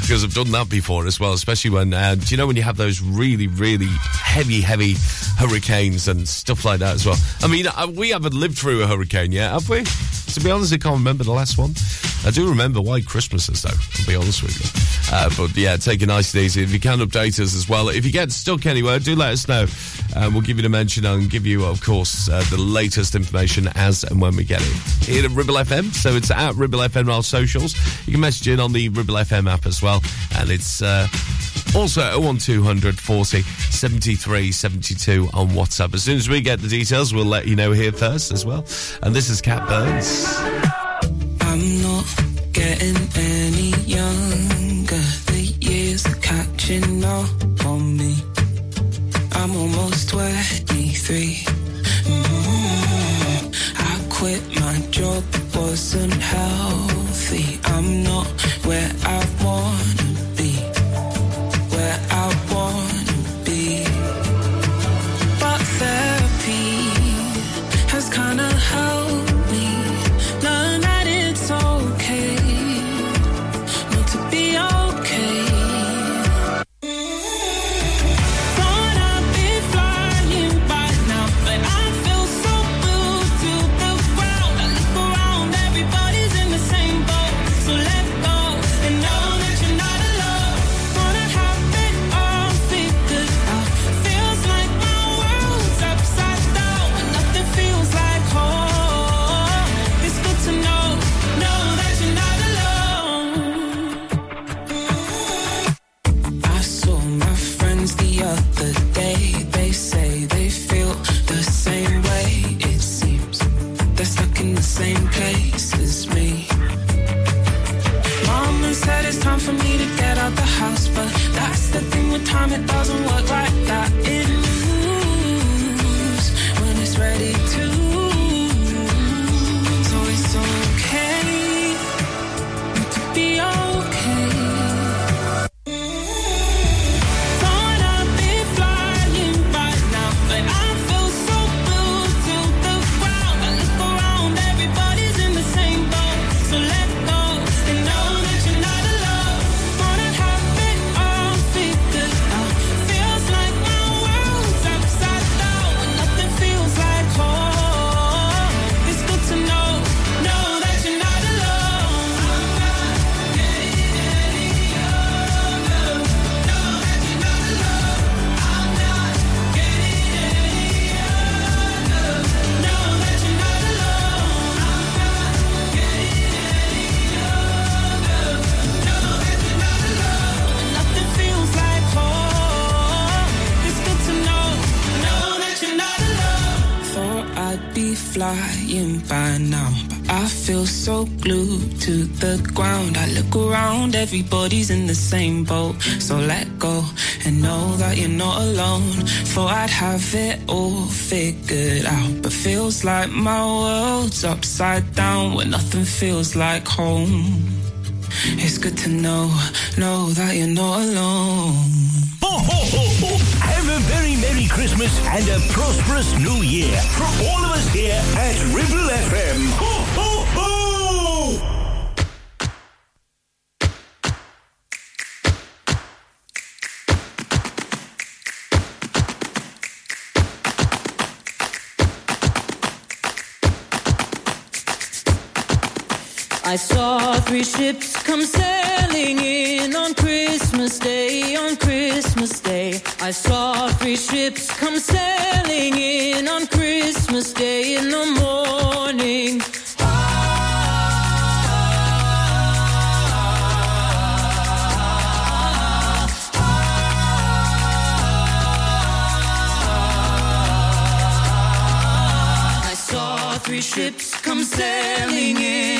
because I've done that before as well, especially when, uh, do you know, when you have those really, really heavy, heavy hurricanes and stuff like that as well? I mean, uh, we haven't lived through a hurricane yet, have we? To be honest, I can't remember the last one. I do remember White Christmases, though, I'll be honest with you. Uh, but yeah, take it nice and easy. If you can update us as well. If you get stuck anywhere, do let us know. Uh, we'll give you the mention and give you, of course, uh, the latest information as and when we get it. Here at Ribble FM, so it's at Ribble FM on our socials. You can message in on the Ribble FM app as well. And it's uh, also 01200 40 73 72 on WhatsApp. As soon as we get the details, we'll let you know here first as well. And this is Cat Burns. I'm not getting any younger. The years are catching up on me. I'm almost 23. Mm, I quit my job, wasn't healthy. I'm not where I wanna with time, it doesn't work be flying by now, but I feel so glued to the ground. I look around, everybody's in the same boat. So let go and know that you're not alone. Thought I'd have it all figured out, but feels like my world's upside down when nothing feels like home. It's good to know, know that you're not alone. Merry Christmas and a prosperous New Year from all of us here at Ribble FM. I saw three ships come sailing in on Christmas Day, on Christmas Day. I saw three ships come sailing in on Christmas Day in the morning. Ships come sailing in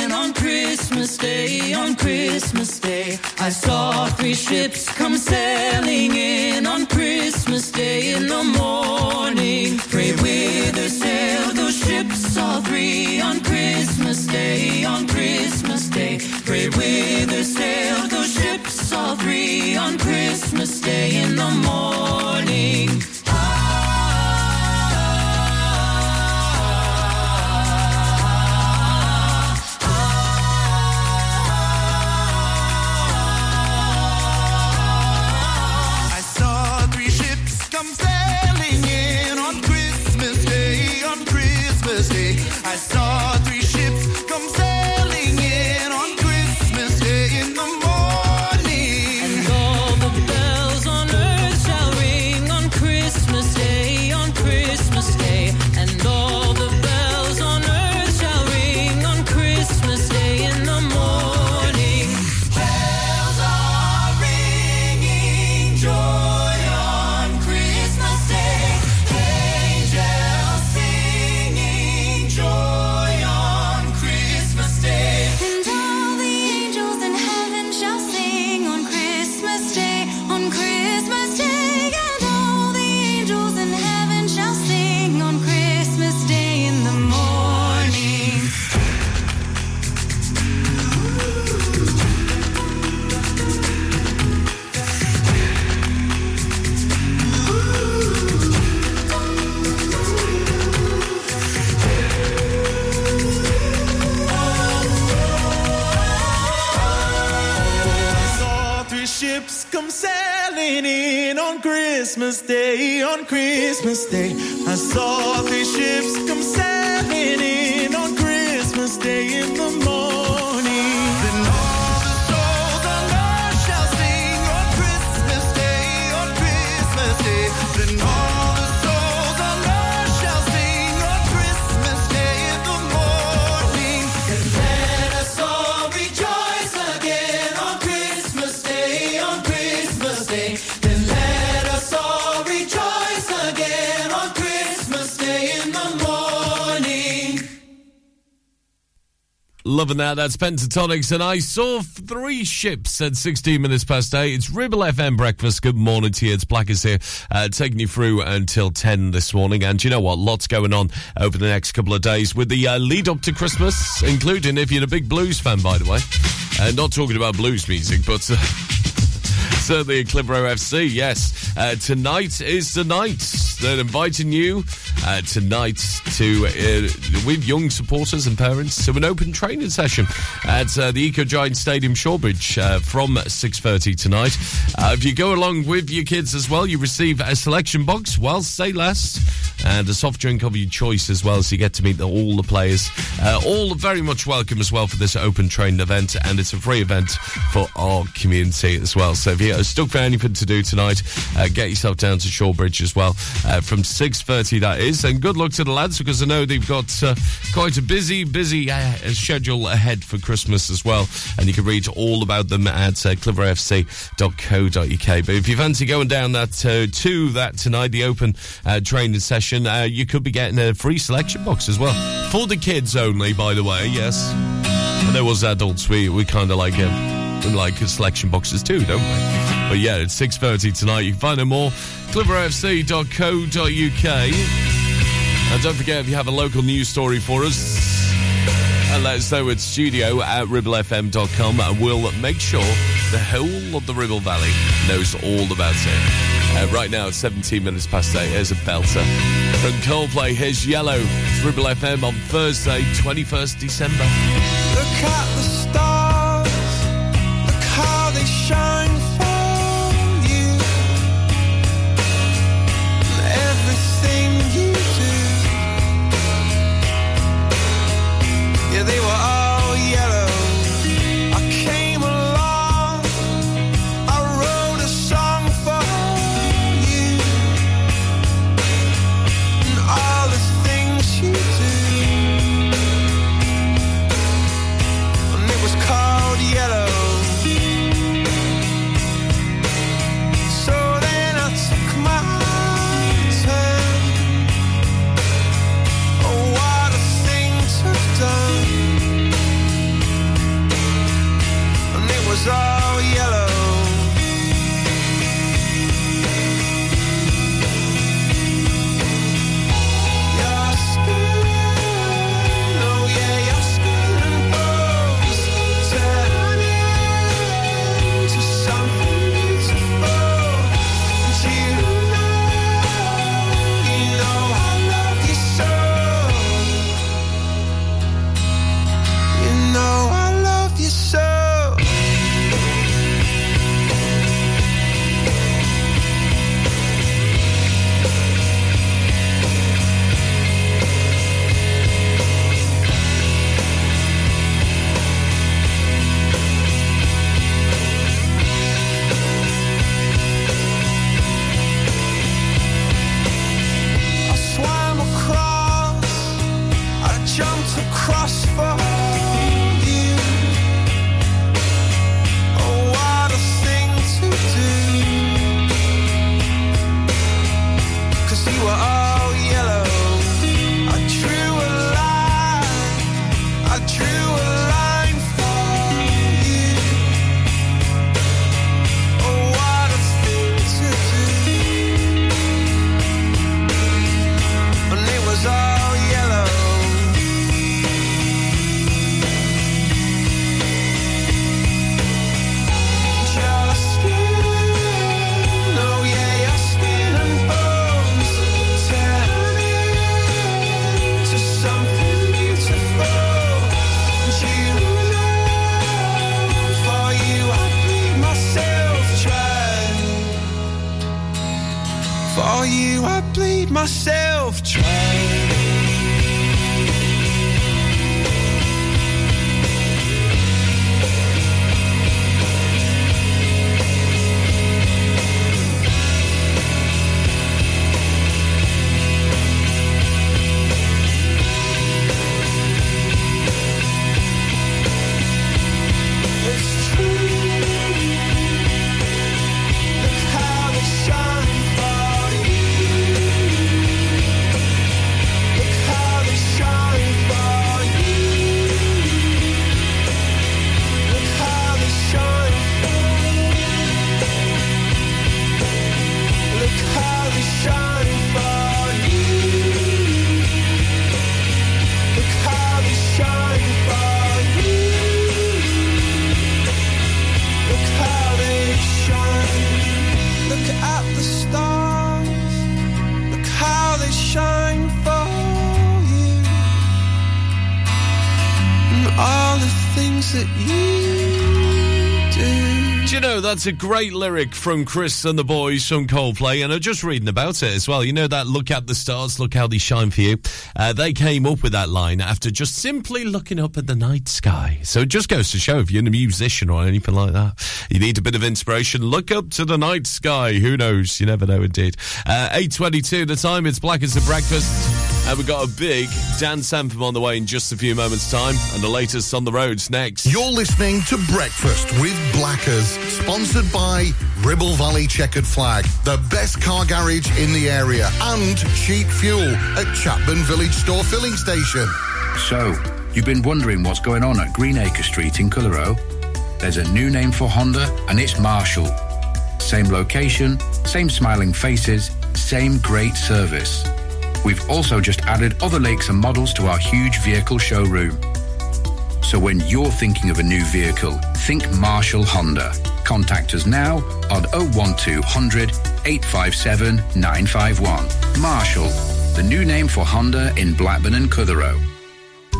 Christmas Day, on Christmas Day. I saw three ships come sailing in on Christmas Day in the morning. Pray whither sail those ships, all three on Christmas Day, on Christmas Day. Pray whither sail those ships, all three on Christmas Day in the morning. Christmas Day, on Christmas Day. I saw three ships come sailing Loving that. That's Pentatonix. And I saw three ships at 16 minutes past 8. It's Ribble FM breakfast. Good morning to you. It's Blackers here, uh, taking you through until 10 this morning. And you know what? Lots going on over the next couple of days with the uh, lead up to Christmas, including if you're a big blues fan, by the way. Uh, not talking about blues music, but. Uh, Certainly Clitheroe FC, yes. Uh, tonight is the night. They're inviting you uh, tonight to, uh, with young supporters and parents, to an open training session at uh, the Eco Giant Stadium, Shawbridge, uh, from 6.30 tonight. Uh, if you go along with your kids as well, you receive a selection box whilst they last and a soft drink of your choice as well, so you get to meet the, all the players. All very much welcome as well for this open training event, and it's a free event for our community as well. So if you're stuck for anything to do tonight, uh, get yourself down to Shawbridge as well uh, from 6.30 that is. And good luck to the lads because I know they've got uh, quite a busy, busy uh, schedule ahead for Christmas as well. And you can read all about them at uh, clitheroefc.co.uk. But if you fancy going down that uh, to that tonight, the open uh, training session, uh, you could be getting a free selection box as well. For the kids only, by the way, yes. And there was adults, we, we kind of like um, we like selection boxes too, don't we? But yeah, it's 6.30 tonight. You can find out more clitheroefc.co.uk. And don't forget, if you have a local news story for us, and let us know at studio at ribblefm.com and we'll make sure the whole of the Ribble Valley knows all about it. Uh, right now, it's 17 minutes past 8. Here's a belter. From Coldplay, here's Yellow. It's Ribble FM on Thursday, 21st December. Look at the stars, that's a great lyric from Chris and the boys from Coldplay, and I'm just reading about it as well. You know that "Look at the stars, look how they shine for you." Uh, they came up with that line after just simply looking up at the night sky. So it just goes to show if you're a musician or anything like that, you need a bit of inspiration. Look up to the night sky. Who knows? You never know, indeed. Uh, Eight twenty-two. The time. It's black as a breakfast. And we've got a big Dan anthem on the way in just a few moments' time, and the latest on the roads next. You're listening to Breakfast with Blackers, sponsored by Ribble Valley Chequered Flag, the best car garage in the area, and cheap fuel at Chatburn Village Store Filling Station. So, you've been wondering what's going on at Greenacre Street in Clitheroe? There's a new name for Honda, and it's Marshall. Same location, same smiling faces, same great service. We've also just added other lakes and models to our huge vehicle showroom. So when you're thinking of a new vehicle, think Marshall Honda. Contact us now on 01200 857 951. Marshall, the new name for Honda in Blackburn and Clitheroe.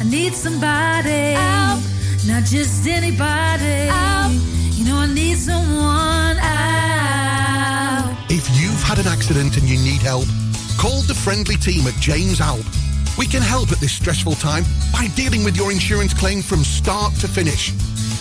Alp, need somebody. Help. Not just anybody. Help. You know, I need someone out. If you've had an accident and you need help, call the friendly team at James Alpe. We can help at this stressful time by dealing with your insurance claim from start to finish.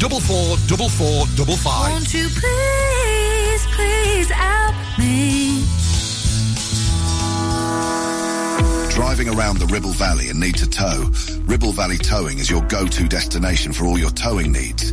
444455. Won't you please, please help me? Driving around the Ribble Valley and need to tow? Ribble Valley Towing is your go-to destination for all your towing needs.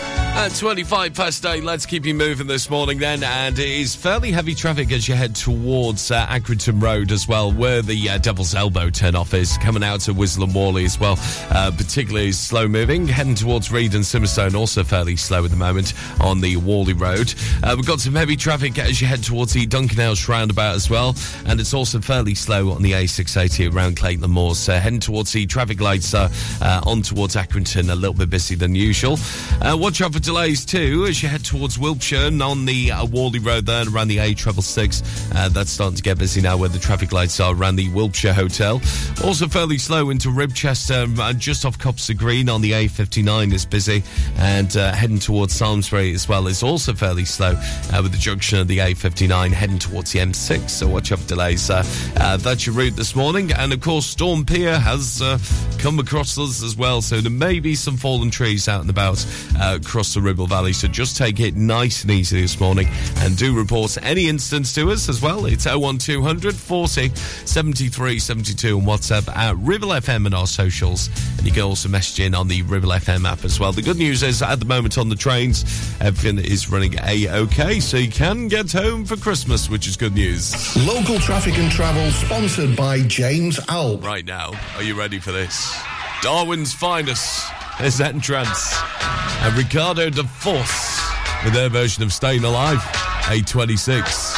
At 25 past 8, let's keep you moving this morning then. And it is fairly heavy traffic as you head towards uh, Accrington Road as well, where the uh, Devil's Elbow turn off is coming out to Whistler and Whalley as well. Uh, particularly slow moving. Heading towards Read and Simonstone, also fairly slow at the moment on the Whalley Road. Uh, we've got some heavy traffic as you head towards the Duncan House roundabout as well. And it's also fairly slow on the A680 around Clayton Moors. So heading towards the traffic lights uh, uh, on towards Accrington, a little bit busy than usual. Watch out for delays too as you head towards Wilpshire and on the uh, Whalley Road there and around the A treble six. Uh, that's starting to get busy now where the traffic lights are around the Wilpshire Hotel. Also fairly slow into Ribchester and just off Copster Green on the A59 is busy and uh, heading towards Salesbury as well is also fairly slow uh, with the junction of the A59 heading towards the M6. So watch out for delays. Uh, uh, that's your route this morning. And of course, Storm Pia has uh, come across us as well. So there may be some fallen trees out and about uh, across the Ribble Valley. So just take it nice and easy this morning and do report any instance to us as well. It's 01200 40 73 72 on WhatsApp at Ribble FM and our socials. And you can also message in on the Ribble FM app as well. The good news is at the moment on the trains, everything is running A-OK. So you can get home for Christmas, which is good news. Local traffic and travel sponsored by James Alpe. Right now, are you ready for this? Darwen's finest is N-Trance and Ricardo da Force with their version of Staying Alive, A26.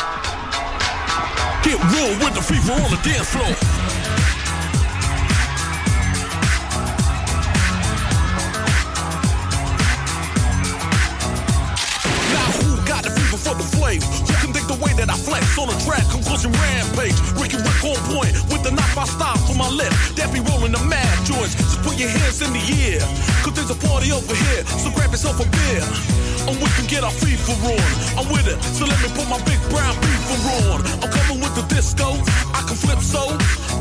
Get real with the fever on the dance floor. Now who got the fever for the flame? Who can think the way that I flex on a track? Conclusion rampage. Ricky Rick on point with the knife I style for my lip. That be rolling the mad joints. Just put your hands in the air. Cause there's a party over here. So grab yourself a beer. And we can get our fever on. I'm with it. So let me put my big brown beaver on. I'm coming with the disco. I can flip so.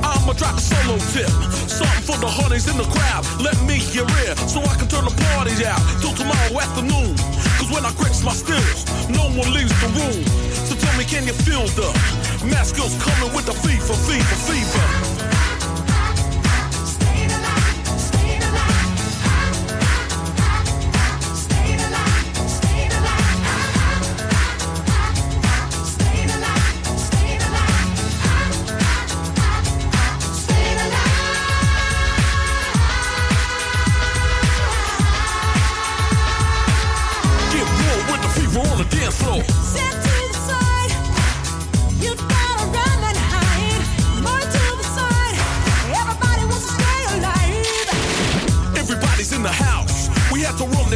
I'ma drop a solo tip. Something for the honeys in the crowd. Let me your ear so I can turn the party out till tomorrow afternoon. Cause when I grips my stills, no one leaves the room. So tell me, can you feel the mask girls coming with the fever, fever, fever?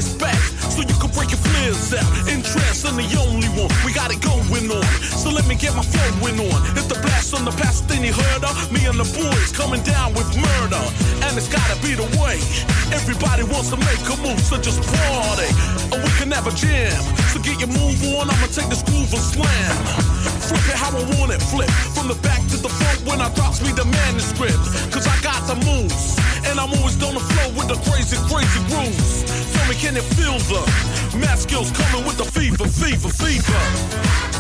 Back so you can break your Interest I'm the only one. We got it going on. So let me get my flowing on. If the blast on the past, then you heard of me and the boys coming down with murder. And it's gotta be the way. Everybody wants to make a move, so just party. And we can have a jam. So get your move on. I'ma take this groove and slam. Flip it how I want it, flip. From the back to the front when I drops me the manuscript. Cause I got the moves. And I'm always on the flow with the crazy, crazy grooves. Tell me, can it feel the math skills coming with the fever, fever, fever?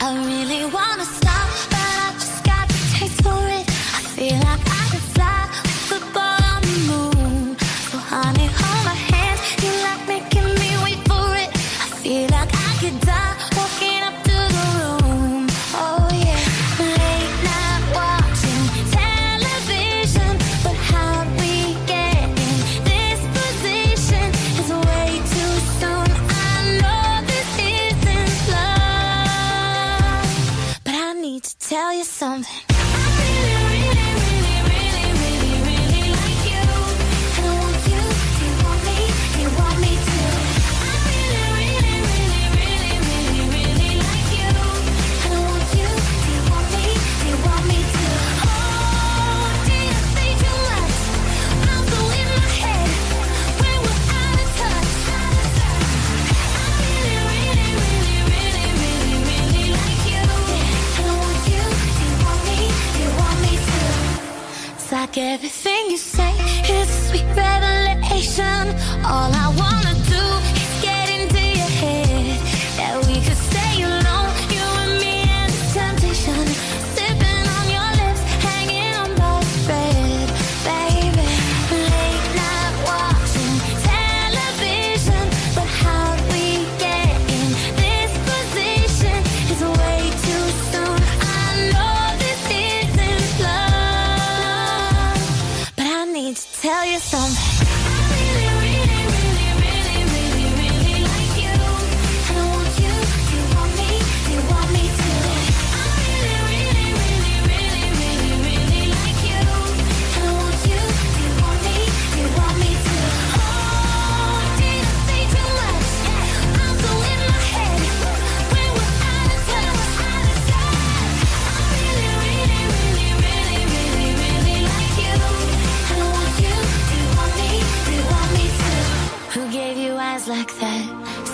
I really wanna stop, but I just got the taste for it. I feel like something. Everything you say is a sweet revelation. All I wanna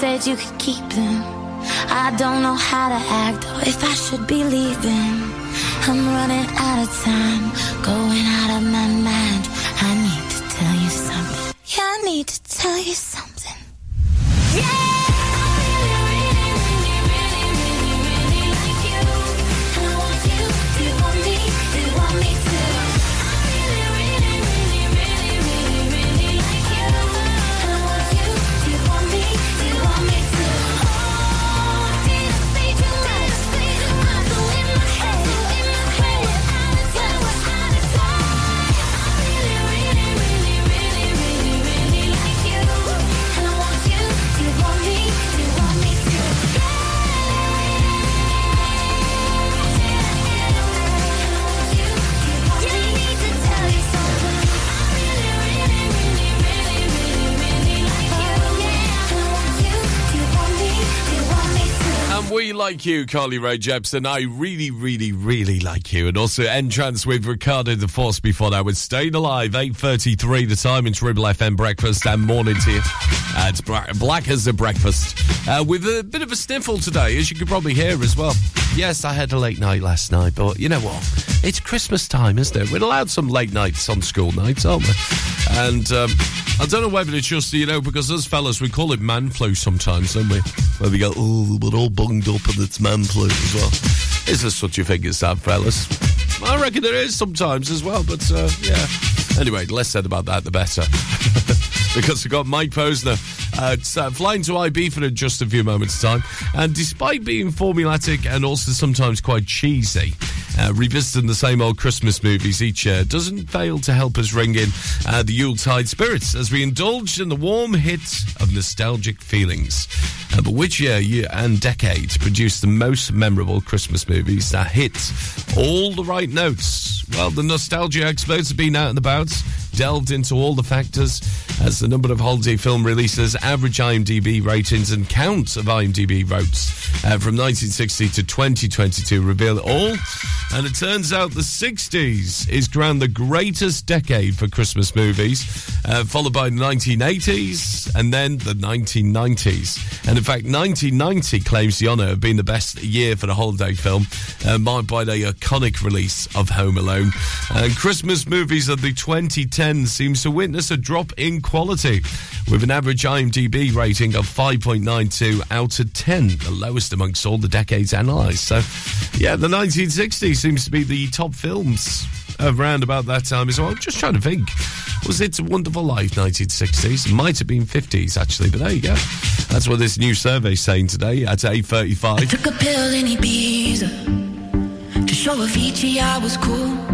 Said you could keep them. I don't know how to act or if I should be leaving. I'm running out of time, going out of my mind. Like you, Carly Rae Jepsen. I really, really, really like you. And also N-Trance with Ricardo da Force before that was Staying Alive, 8.33 the time. It's Ribble FM breakfast and morning to you. Uh, it's bra- black as a breakfast. Uh, with a bit of a sniffle today, as you could probably hear as well. Yes, I had a late night last night, but you know what? It's Christmas time, isn't it? We're allowed some late nights on school nights, aren't we? And um, I don't know whether it's just, you know, because us fellas, we call it man flu sometimes, don't we? Where we go, oh, we're all bunged up and it's man as well. Is there such a thing as that, fellas? I reckon there is sometimes as well, but uh, yeah. Anyway, less said about that, the better. <laughs> because we've got Mike Posner uh, uh, flying to Ibiza in just a few moments' time. And despite being formulatic and also sometimes quite cheesy, uh, revisiting the same old Christmas movies each year doesn't fail to help us ring in uh, the Yuletide spirits as we indulge in the warm hit of nostalgic feelings. Uh, but which year, year and decade produced the most memorable Christmas movies that hit all the right notes? Well, the nostalgia experts have been out and about, delved into all the factors as the number of holiday film releases, average IMDb ratings, and count of IMDb votes uh, from 1960 to 2022 reveal it all. And it turns out the 60s is crowned the greatest decade for Christmas movies, uh, followed by the 1980s and then the 1990s. And in fact, 1990 claims the honour of being the best year for the holiday film, uh, marked by the iconic release of Home Alone. And Christmas movies of the 2010s seems to witness a drop in quality, with an average IMDb rating of 5.92 out of 10, the lowest amongst all the decades analysed. So, yeah, the 1960s seems to be the top films around about that time as well. I'm just trying to think. Was it A Wonderful Life 1960s? Might have been 50s actually, but there you go. That's what this new survey's saying today at 8.35. Took a pill in Ibiza to show Avicii I was cool.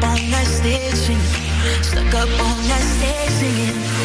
up on that stage singing.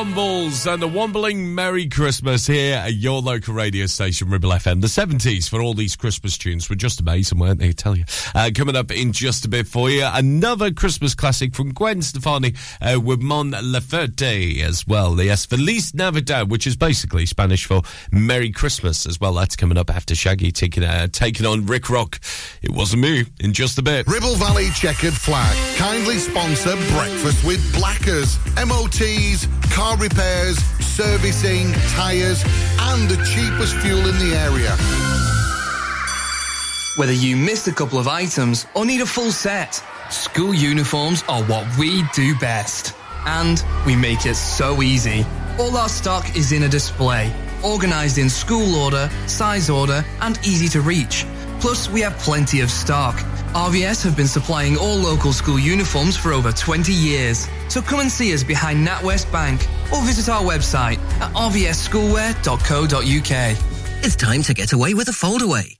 Wombles and the Wombling Merry Christmas here at your local radio station, Ribble FM. The 70s for all these Christmas tunes were just amazing, weren't they? I tell you. Uh, coming up in just a bit for you, another Christmas classic from Gwen Stefani uh, with Mon Laferte as well. Yes, Feliz Navidad, which is basically Spanish for Merry Christmas as well. That's coming up after Shaggy taking, uh, taking on Rikrok. It wasn't me in just a bit. Ribble Valley Chequered Flag kindly sponsor Breakfast with Blackers. MOTs, car repairs, servicing, tyres, and the cheapest fuel in the area. Whether you missed a couple of items or need a full set, school uniforms are what we do best. And we make it so easy. All our stock is in a display, organized in school order, size order, and easy to reach. Plus, we have plenty of stock. RVS have been supplying all local school uniforms for over 20 years. So come and see us behind NatWest Bank or visit our website at rvsschoolwear.co.uk. It's time to get away with a foldaway.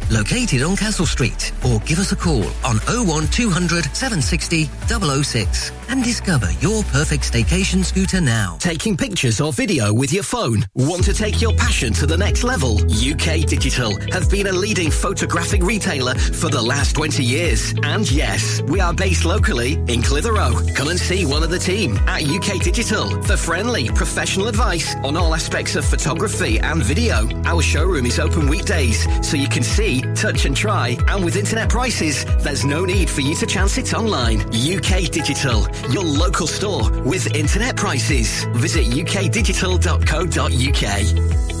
located on Castle Street, or give us a call on 01200 760 006 and discover your perfect staycation scooter now. Taking pictures or video with your phone? Want to take your passion to the next level? UK Digital have been a leading photographic retailer for the last 20 years. And yes, we are based locally in Clitheroe. Come and see one of the team at UK Digital for friendly, professional advice on all aspects of photography and video. Our showroom is open weekdays, so you can see, touch and try. And with internet prices, there's no need for you to chance it online. UK Digital, your local store with internet prices. Visit ukdigital.co.uk.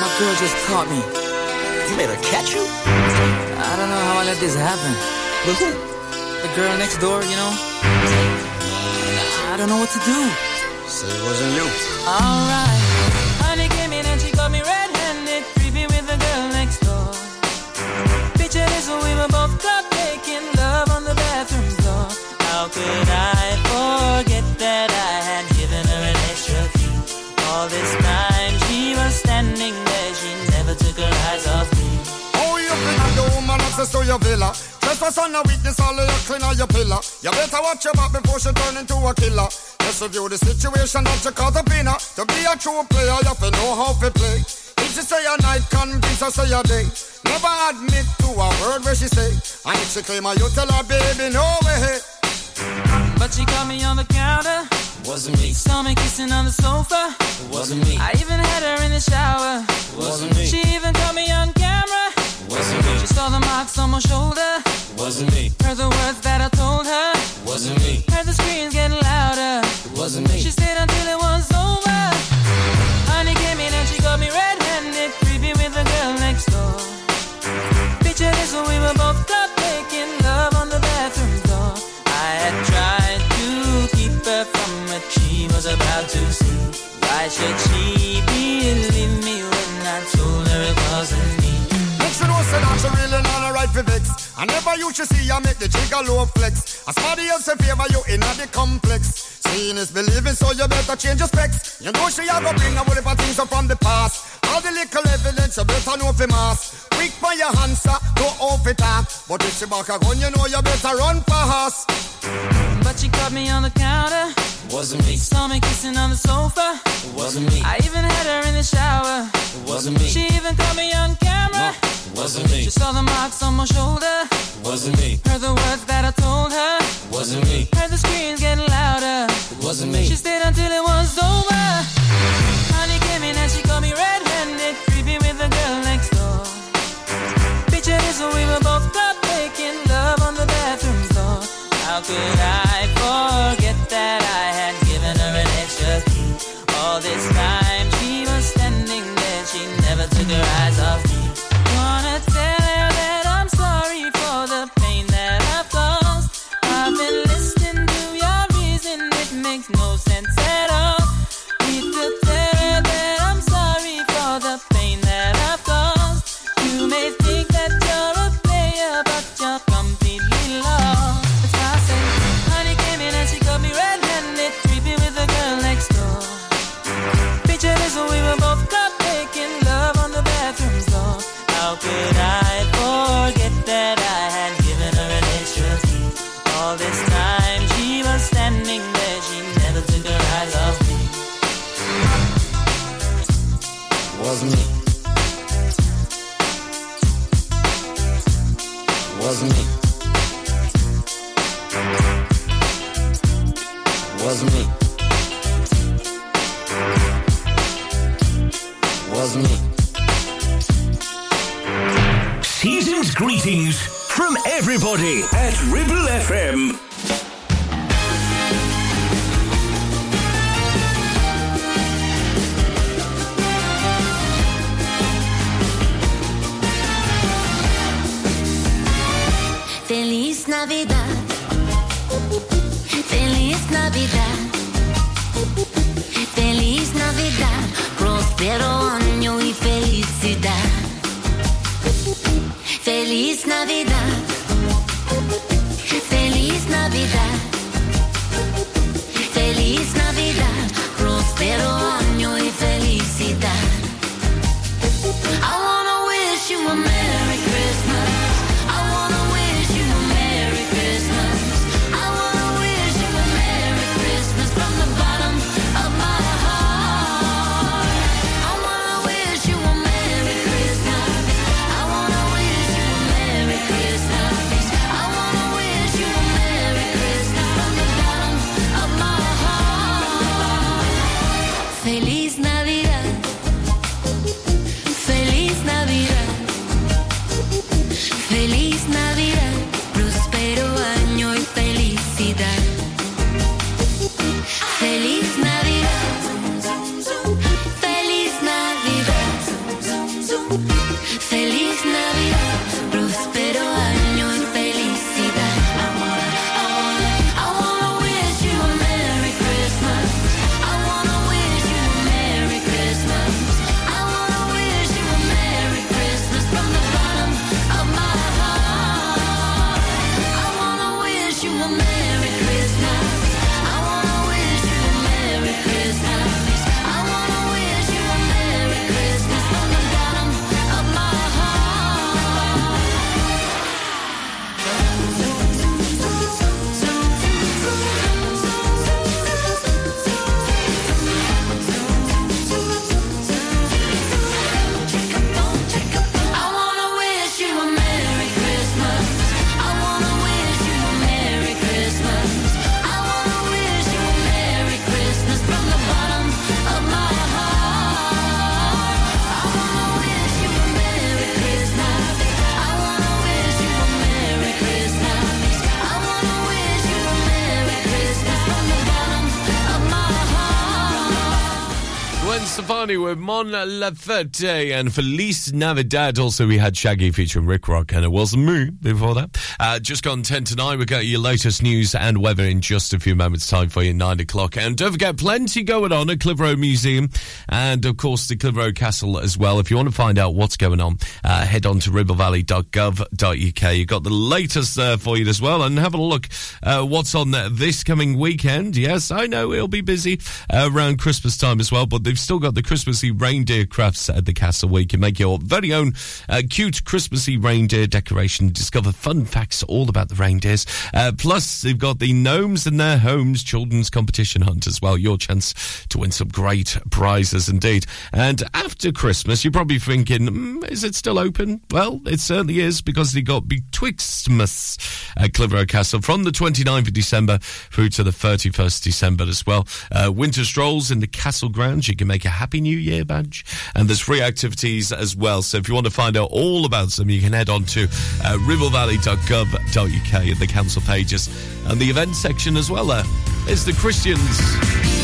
My girl just caught me. You made her catch you? I don't know how I let this happen. With who? The girl next door, you know? I don't know what to do. Say it wasn't you. Alright. Your villa? Trespass on a weakness, all of your clean on your pillar. You better watch your back before she turn into a killer. Let's review the situation that you caught up in. To be a true player, you have to know how to play. If she say a night, convince her say a day. Never admit to a word where she say. And if she claim her, you tell her, baby, no way. But she caught me on the counter. Wasn't me. Saw me kissing on the sofa. It wasn't me. I even had her in the shower. Wasn't me. She even caught me on camera. Wasn't me. She saw the marks on my shoulder. Wasn't me. Heard the words that I told her. Wasn't me. Heard the screams getting louder. It wasn't me. She stayed until it was over. Honey came in and she got me red-handed, creepy with the girl next door. Picture this when we were both caught making love on the bathroom floor. I had tried to keep her from what she was about to see. Why should she not a right for vex. I never you to see I make the jigger low flex. As somebody else in favor you in the complex. Seeing is believing, so you better change your specs. You know she a go bring a whole heap of things up from the past. All the little evidence you better know for mass. Quick for your answer, go off it up. But if she back a gun, you know you better run fast. But she caught me on the counter. Wasn't me. Saw me kissing on the sofa. It wasn't me. I even had her in the shower. It wasn't me. She even caught me on camera. It wasn't me. She saw the marks on my shoulder. Wasn't me. Heard the words that I told her. Wasn't me. Heard the screams getting louder. Wasn't me. She stayed until it was over. Honey came in and she caught me red-handed, creeping with the girl next door. Picture this we were both up making love on the bathroom floor. How could I forget that I had given her an extra key? All this. Stefani with Mon Laferte and Feliz Navidad. Also, we had Shaggy featuring Rikrok, and it wasn't me before that. Uh, just gone 10 to 9. We got your latest news and weather in just a few moments' time for you, 9 o'clock. And don't forget, plenty going on at Clitheroe Museum and, of course, the Clitheroe Castle as well. If you want to find out what's going on, head on to ribblevalley.gov.uk. You've got the latest uh, for you as well. And have a look uh, what's on there this coming weekend. Yes, I know it'll be busy uh, around Christmas time as well, but they've still got the Christmassy reindeer crafts at the castle where you can make your very own uh, cute Christmassy reindeer decoration, discover fun facts all about the reindeers. Plus, they've got the Gnomes in Their Homes children's competition hunt as well. Your chance to win some great prizes indeed. And after Christmas, you're probably thinking, mm, is it still open? Well, it certainly is because they got Betwixtmas at Clitheroe Castle from the 29th of December through to the 31st December as well. Uh, winter strolls in the castle grounds. You can make a Happy New Year badge. And there's free activities as well. So if you want to find out all about them, you can head on to uh, ribblevalley.gov.uk at the council pages and the event section as well. There is the Christians.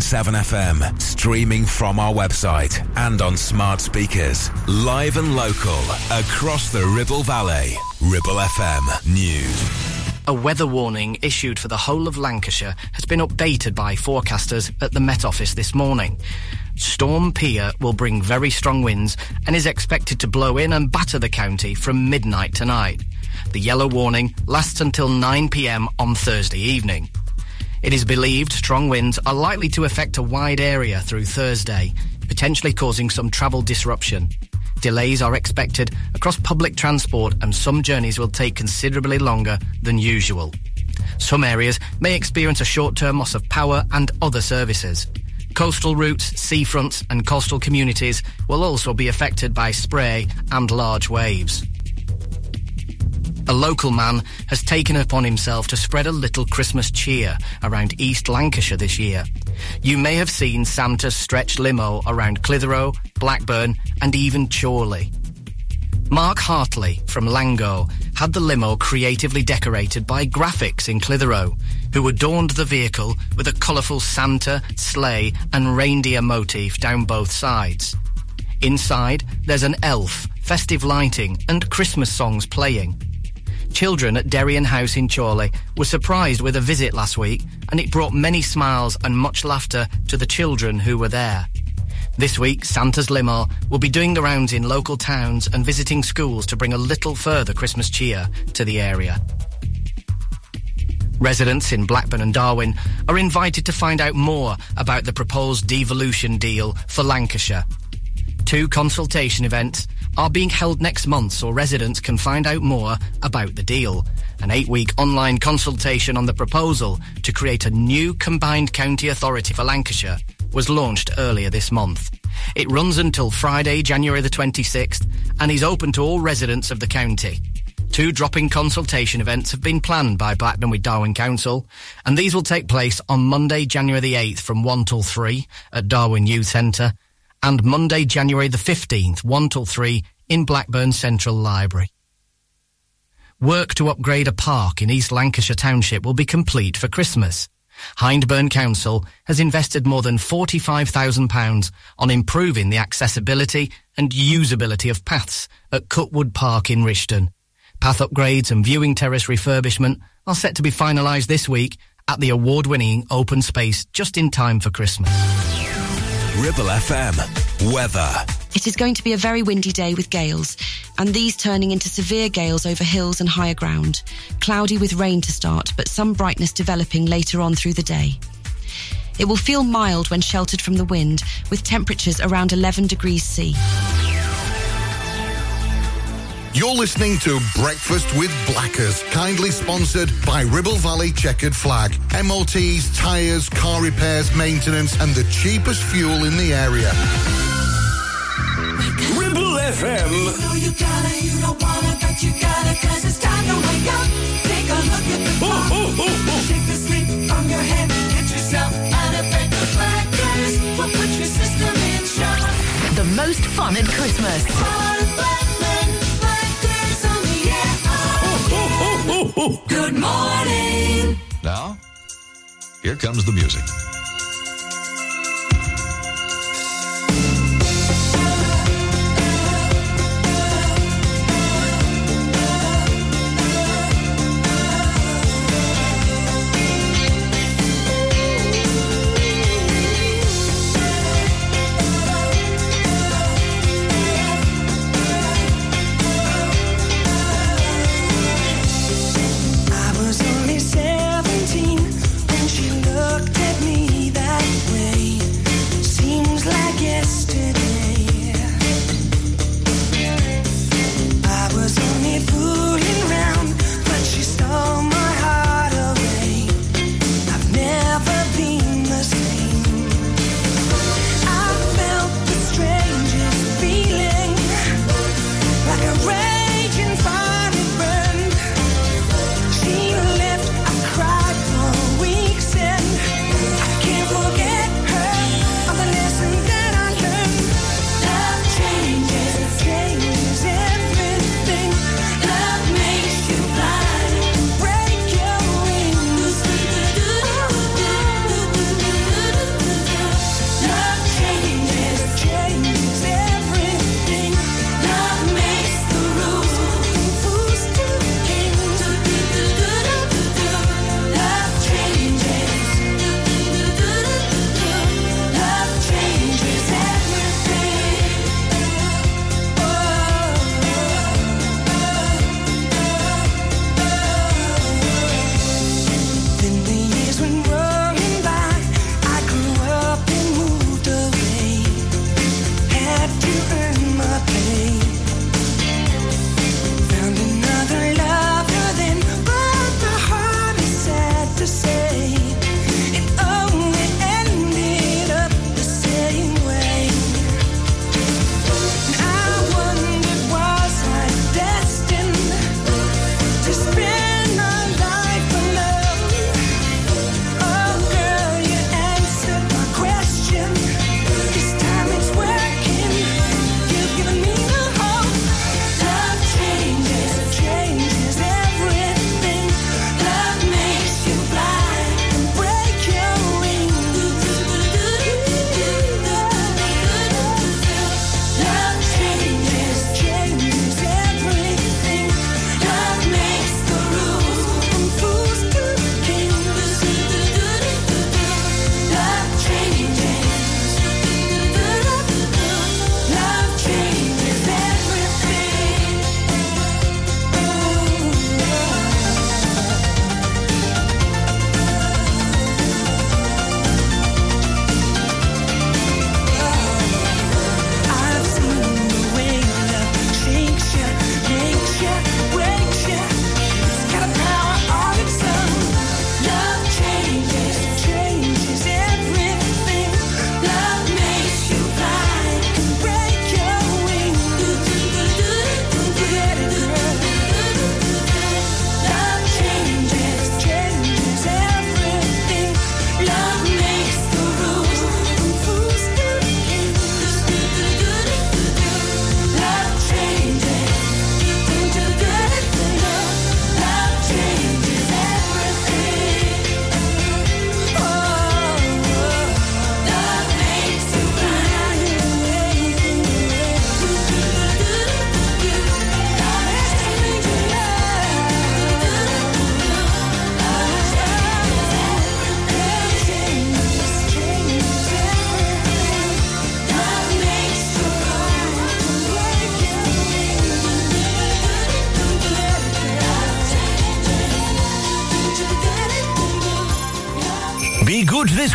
FM, streaming from our website and on smart speakers. Live and local, across the Ribble Valley. Ribble FM News. A weather warning issued for the whole of Lancashire has been updated by forecasters at the Met Office this morning. Storm Pia will bring very strong winds and is expected to blow in and batter the county from midnight tonight. The yellow warning lasts until 9pm on Thursday evening. It is believed strong winds are likely to affect a wide area through Thursday, potentially causing some travel disruption. Delays are expected across public transport and some journeys will take considerably longer than usual. Some areas may experience a short-term loss of power and other services. Coastal routes, seafronts and coastal communities will also be affected by spray and large waves. A local man has taken upon himself to spread a little Christmas cheer around East Lancashire this year. You may have seen Santa's stretch limo around Clitheroe, Blackburn and even Chorley. Mark Hartley from Langho had the limo creatively decorated by graphics in Clitheroe, who adorned the vehicle with a colourful Santa, sleigh and reindeer motif down both sides. Inside, there's an elf, festive lighting and Christmas songs playing. Children at Derian House in Chorley were surprised with a visit last week and it brought many smiles and much laughter to the children who were there. This week, Santa's limo will be doing the rounds in local towns and visiting schools to bring a little further Christmas cheer to the area. Residents in Blackburn and Darwen are invited to find out more about the proposed devolution deal for Lancashire. Two consultation events are being held next month so residents can find out more about the deal. An eight week online consultation on the proposal to create a new combined county authority for Lancashire was launched earlier this month. It runs until Friday, January the 26th, and is open to all residents of the county. Two drop-in consultation events have been planned by Blackburn with Darwen Council, and these will take place on Monday, January the 8th from 1 till 3 at Darwen Youth Centre, and Monday, January the 15th, 1 till 3 in Blackburn Central Library. Work to upgrade a park in East Lancashire Township will be complete for Christmas. Hyndburn Council has invested more than £45,000 on improving the accessibility and usability of paths at Cutwood Park in Rishton. Path upgrades and viewing terrace refurbishment are set to be finalised this week at the award-winning open space just in time for Christmas. Ribble FM. Weather. It is going to be a very windy day with gales, and these turning into severe gales over hills and higher ground. Cloudy with rain to start, but some brightness developing later on through the day. It will feel mild when sheltered from the wind, with temperatures around 11 degrees C. You're listening to Breakfast with Blackers, kindly sponsored by Ribble Valley Chequered Flag. MOTs, tyres, car repairs, maintenance, and the cheapest fuel in the area. Ribble FM. You gotta, you don't wanna, but you gotta, cause it's time to wake up. Take a look at the clock. Shake the sleep from your head. Get yourself out of bed. The blackers will put your system in shock. The most fun at Christmas. Oh, good morning. Now, here comes the music.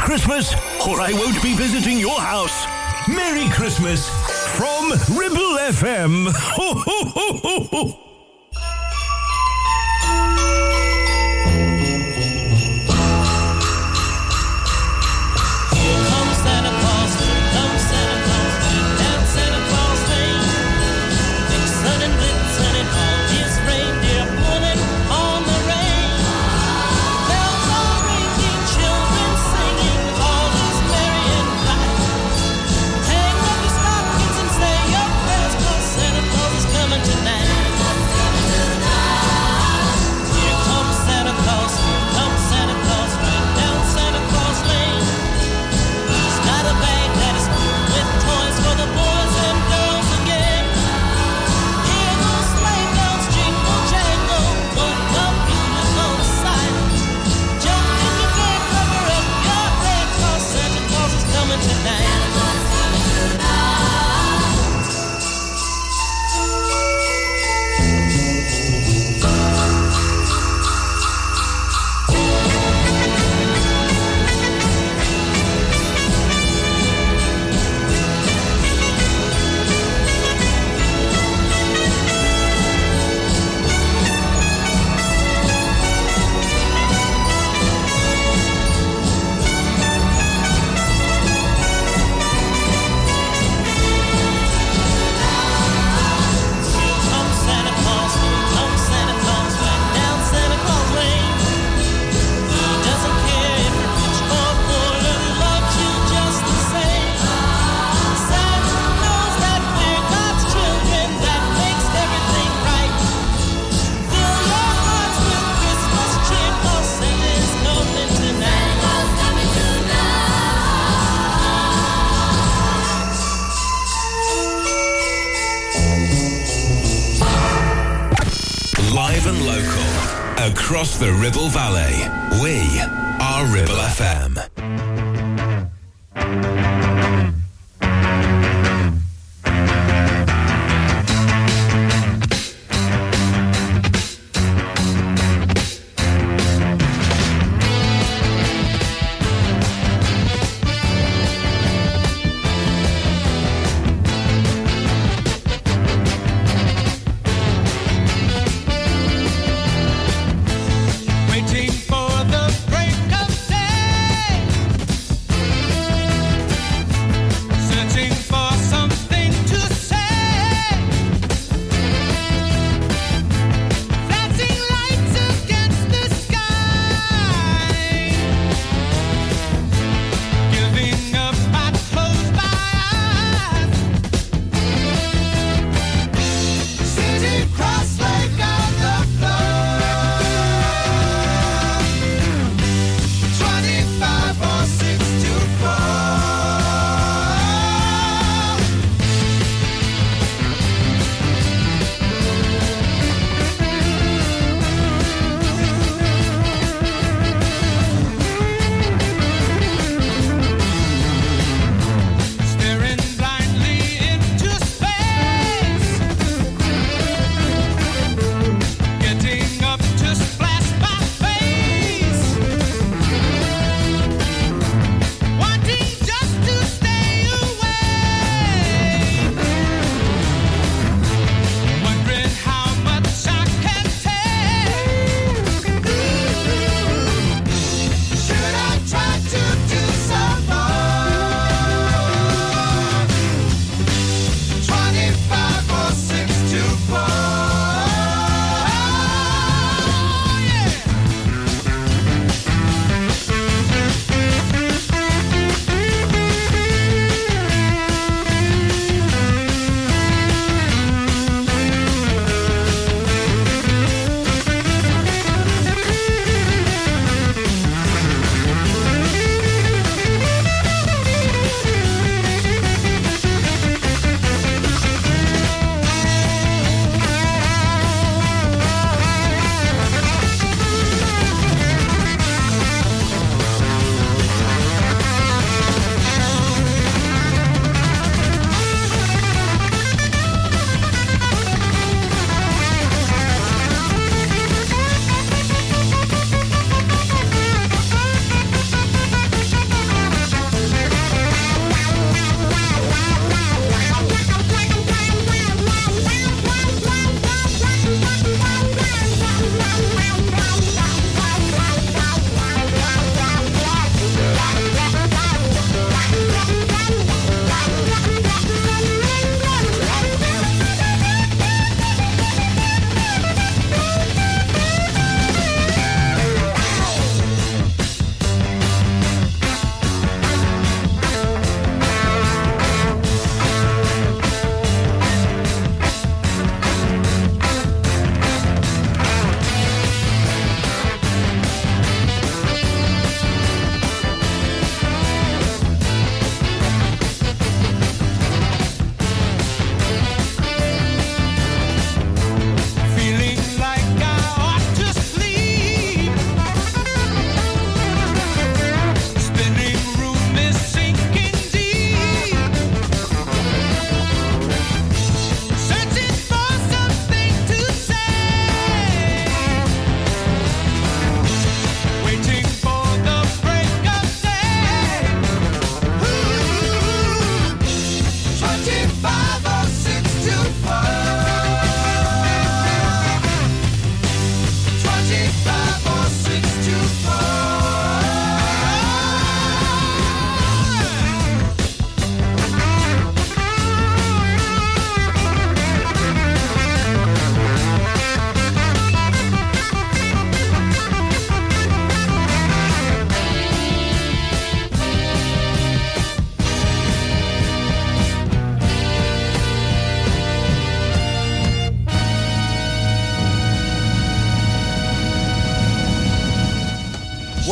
Christmas, or I won't be visiting your house. Merry Christmas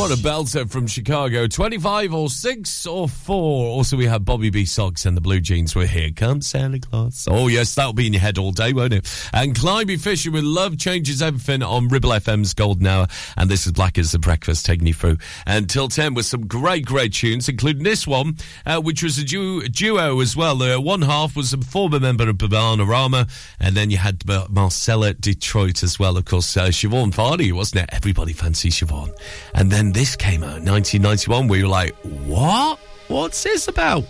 What a belter from Chicago. 25 or 6 or 4. Also, we have Bob B. Soxx and the Blue Jeans. We're here. Come Santa Claus. Oh, yes, that'll be in your head all day, won't it? And Climie Fisher with Love Changes Everything on Ribble FM's Golden Hour. And this is Black as the Breakfast taking you through until 10 with some great, great tunes, including this one, uh, which was a du- duo as well. The one half was a former member of Bananarama, and then you had uh, Marcella Detroit as well, of course. Uh, Siobhan Varney, wasn't it? Everybody fancies Siobhan. And then this came out in 1991. We were like, what? What's this about?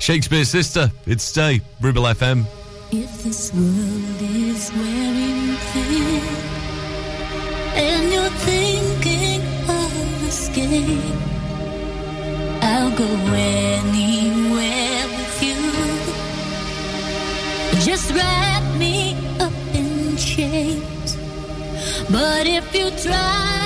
Shakespears Sister. It's Stay. Ribble FM. If this world is wearing thin and you're thinking of escape, I'll go anywhere with you. Just wrap me up in chains. But if you try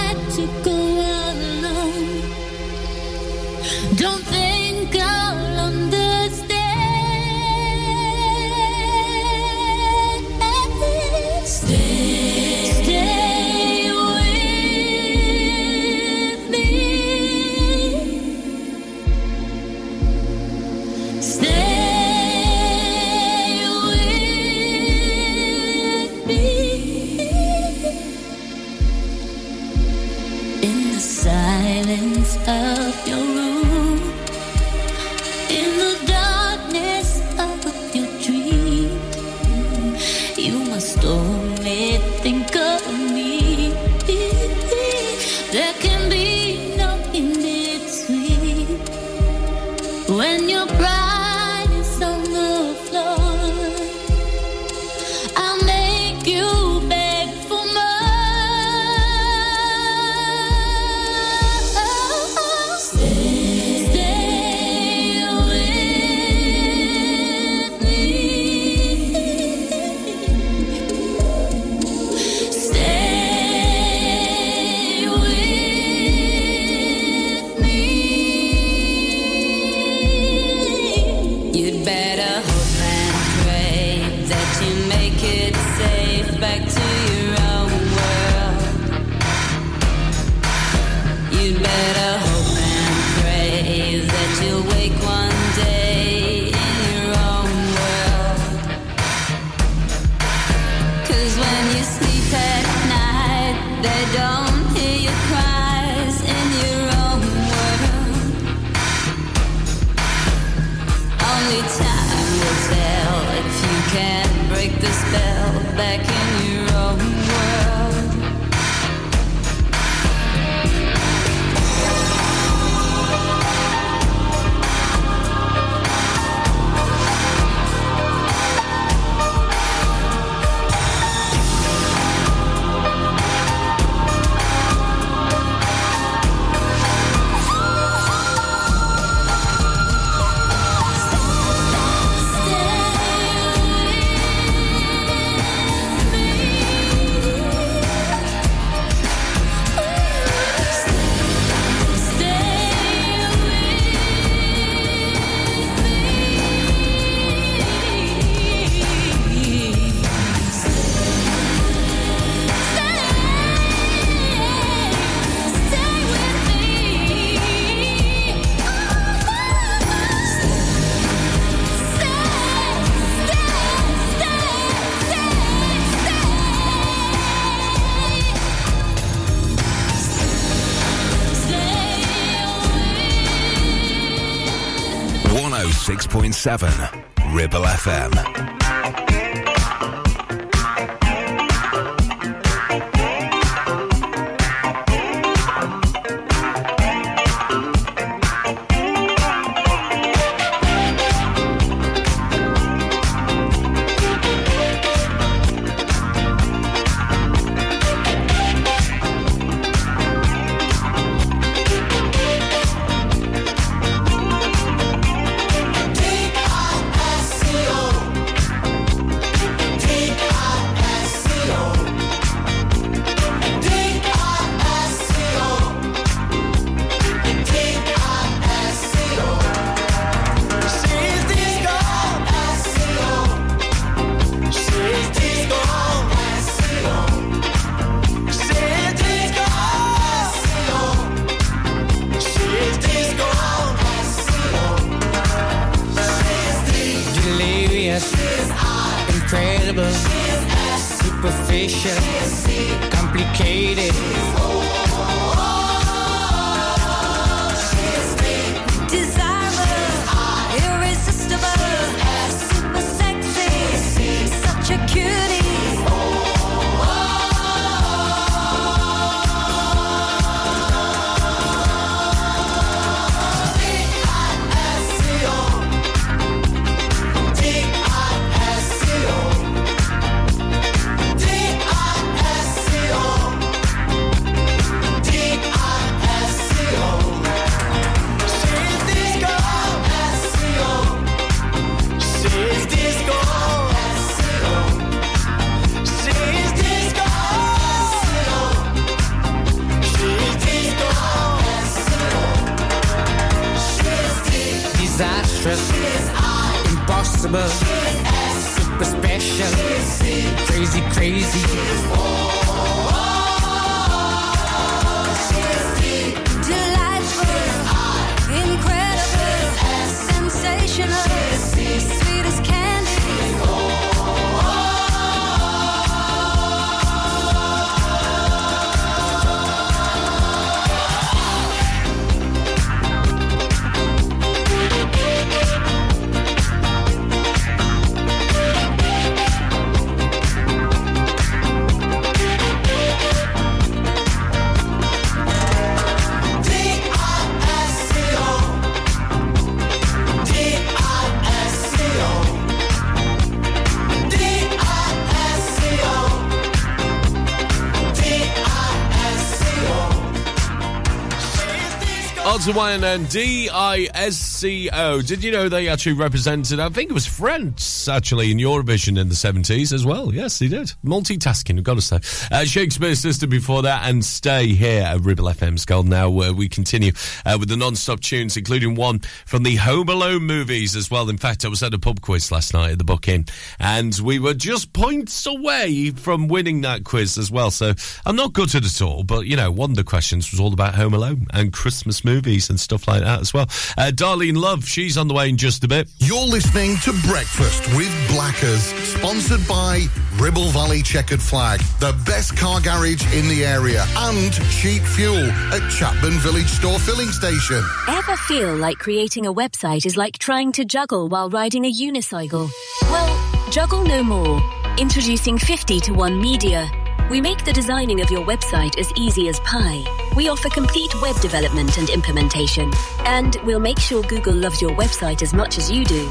7, Ribble FM. Ottawan and D-I-S-C-O. Did you know they actually represented, I think it was France, actually, in Eurovision in the 70s as well? Yes, he did. Multitasking, I've got to say. Uh, Shakespears Sister before that, and Stay here at Ribble FM's Gold now, where we continue uh, with the non-stop tunes, including one from the Home Alone movies as well. In fact, I was at a pub quiz last night at the Book Inn, and we were just points away from winning that quiz as well. So I'm not good at it at all, but, you know, one of the questions was all about Home Alone and Christmas movies and stuff like that as well. Uh, Darlene Love, she's on the way in just a bit. You're listening to Breakfast with Blackers, sponsored by Ribble Valley Chequered Flag, the best car garage in the area, and cheap fuel at Chapman Village Store Filling Station. Ever feel like creating a website is like trying to juggle while riding a unicycle? Well, juggle no more. Introducing 50 to 1 Media. We make the designing of your website as easy as pie. We offer complete web development and implementation. And we'll make sure Google loves your website as much as you do.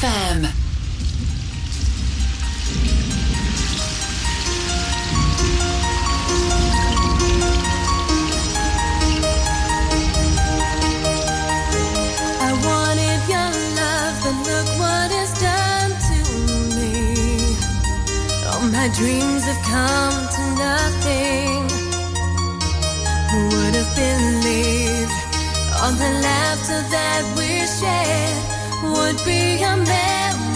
FM. my dreams have come to nothing. Who would have believed all the laughter that we shared? could be a man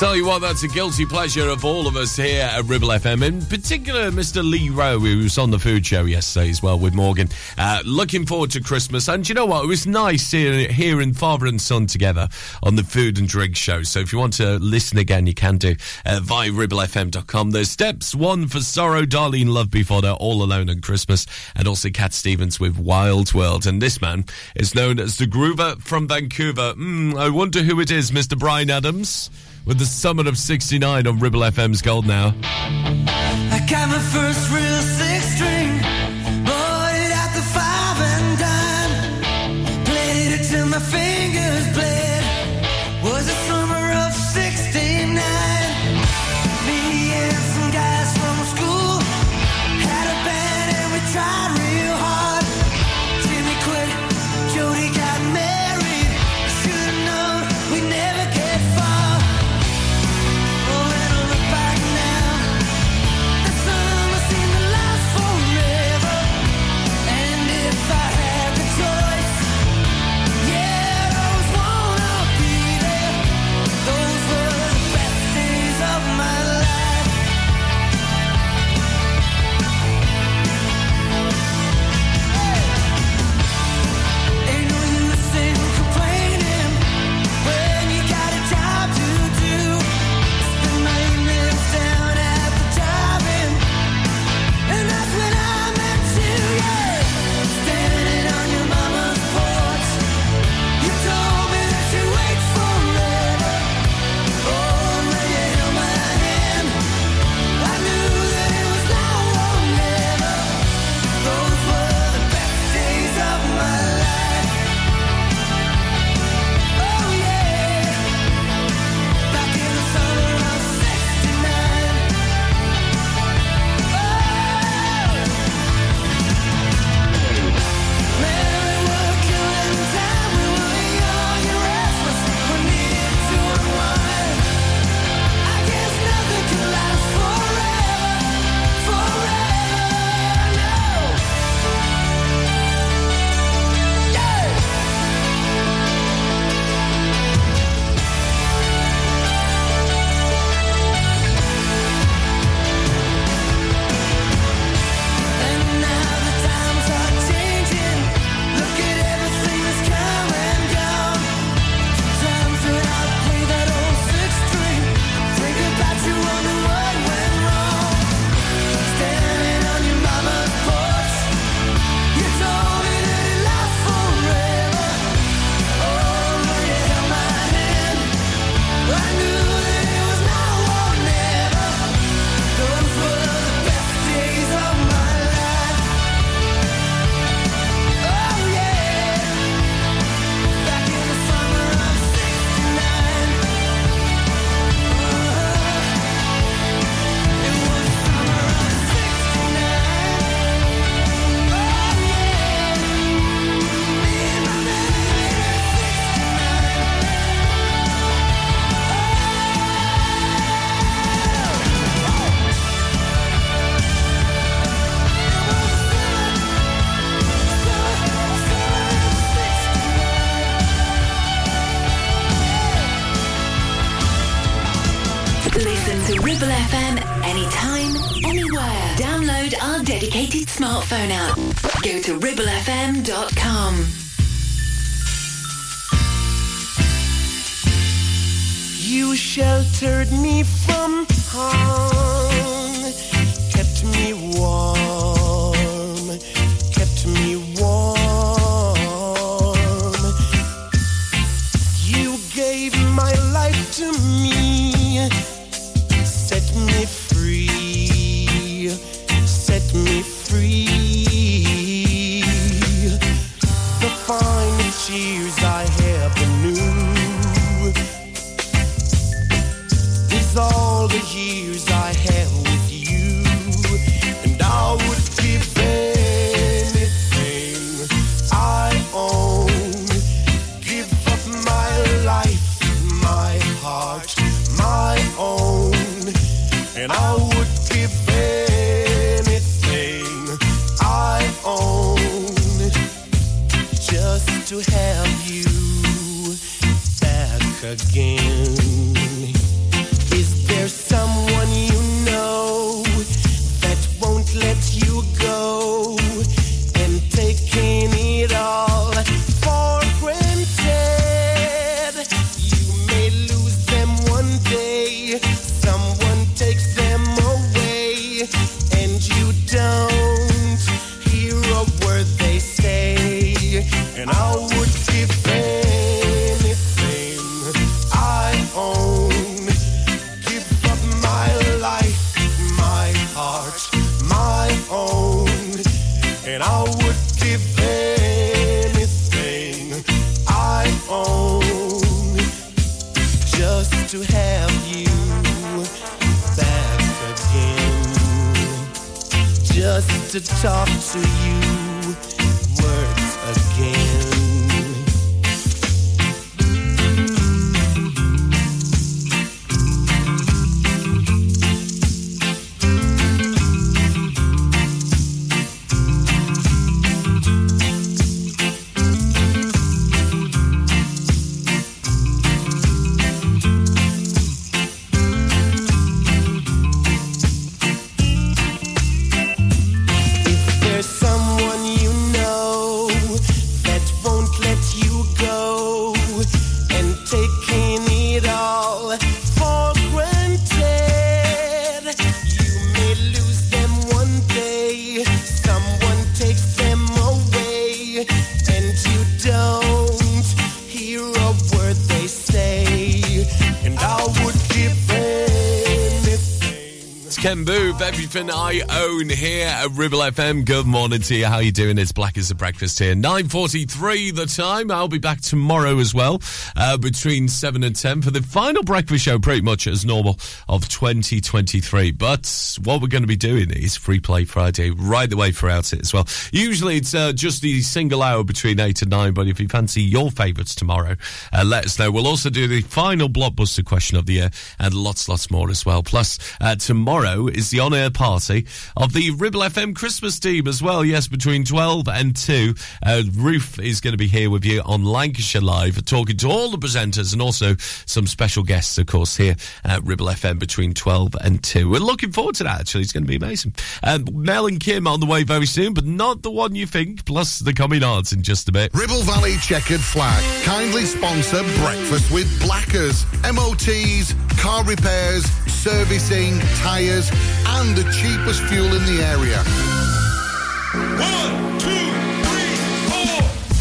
tell you what, that's a guilty pleasure of all of us here at Ribble FM, in particular Mr. Lee Rowe, who was on the food show yesterday as well with Morgan. Uh, looking forward to Christmas. And you know what? It was nice hearing, hearing father and son together on the food and drink show. So if you want to listen again, you can do uh, via ribblefm.com. There's steps one for sorrow, Darlene Love before they're all alone on Christmas, and also Cat Stevens with Wild World. And this man is known as the Groover from Vancouver. Mm, I wonder who it is, Mr. Bryan Adams with the Summer of 69 on Ribble FM's Gold Now. Everything I own here at Ribble FM. Good morning to you. How you doing? It's black as the breakfast here. 9.43 the time. I'll be back tomorrow as well, uh, between 7 and 10 for the final breakfast show, pretty much as normal, of 2023. But what we're going to be doing is Free Play Friday right the way throughout it as well. Usually it's uh, just the single hour between 8 and 9, but if you fancy your favourites tomorrow, uh, let us know. We'll also do the final blockbuster question of the year and lots, lots more as well. Plus, uh, tomorrow is the on-air party of the Ribble FM Christmas team as well. Yes, between 12 and 2. Uh, Ruth is going to be here with you on Lancashire Live, talking to all the presenters and also some special guests, of course, here at Ribble FM between 12 and 2. We're looking forward to that, actually. It's going to be amazing. Um, Mel and Kim on the way very soon, but not the one you think, plus the coming arts in just a bit. Ribble Valley Chequered Flag kindly sponsor Breakfast with Blackers. MOTs, car repairs, servicing, tyres, and the cheapest fuel in the area.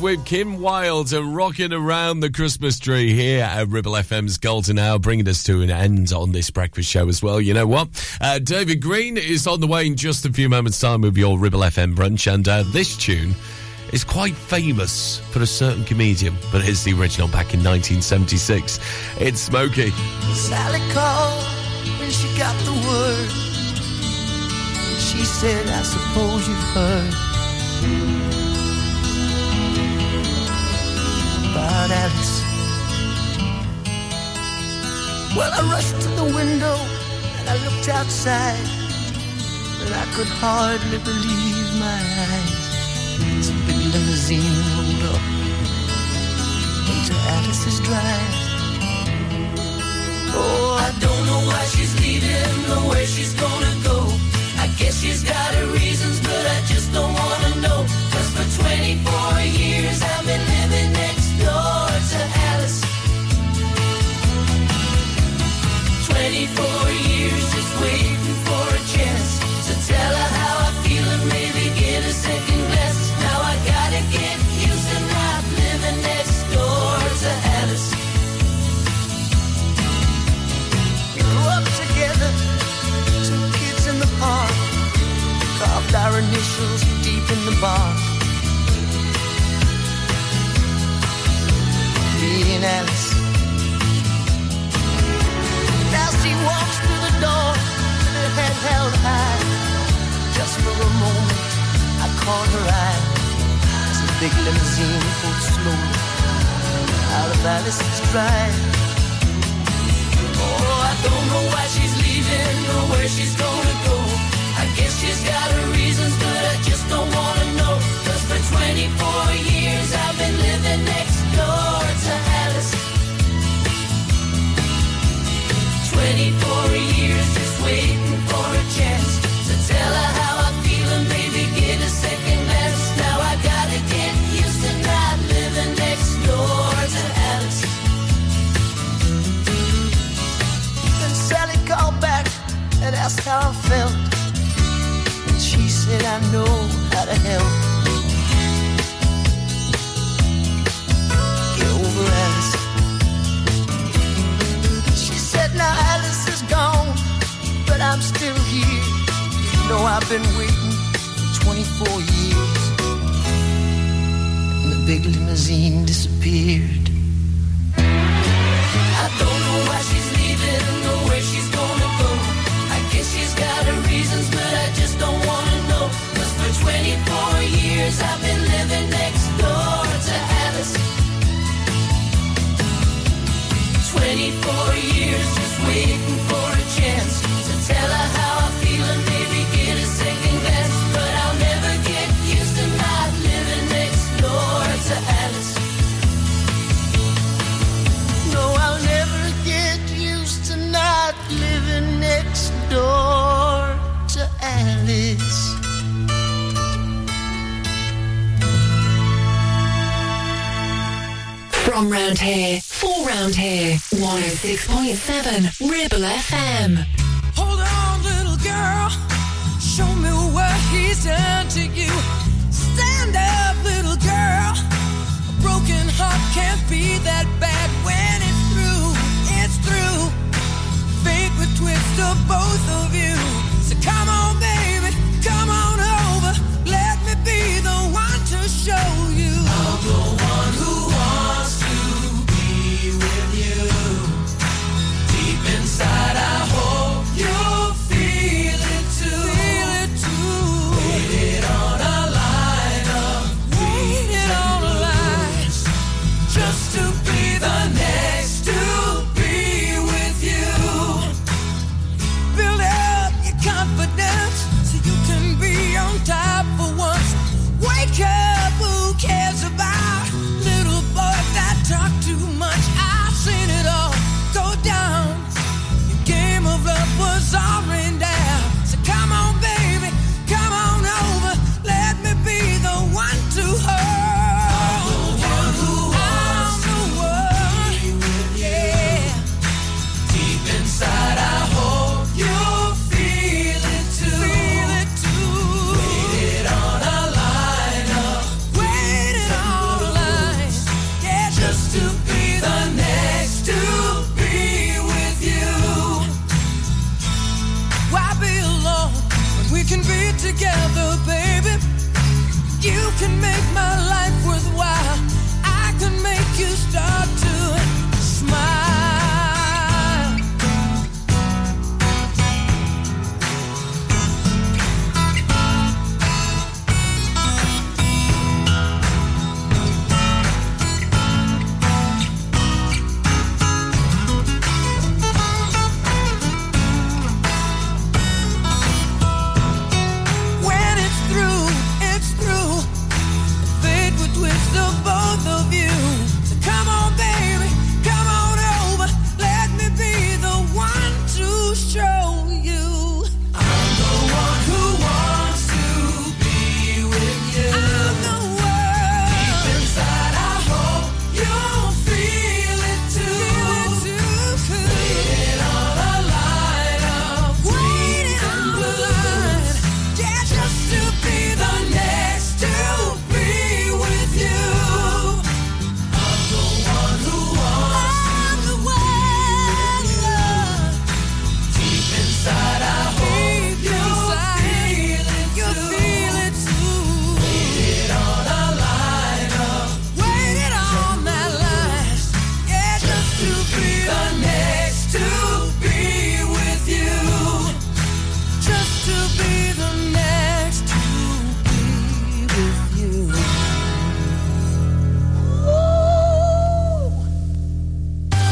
with Kim Wilde and rocking around the Christmas tree here at Ribble FM's Golden Hour, bringing us to an end on this breakfast show as well. You know what? Uh, David Green is on the way in just a few moments' time with your Ribble FM brunch, and uh, this tune is quite famous for a certain comedian, but it's the original back in 1976. It's Smokie. Sally called when she got the word. She said, I suppose you've heard Paris. Well, I rushed to the window and I looked outside, but I could hardly believe my eyes. It's a big limousine rolled up into Alice's drive. Oh, I don't know why she's leaving or where she's gonna go. I guess she's got her reasons, but I just don't wanna know. Cause for 24 years I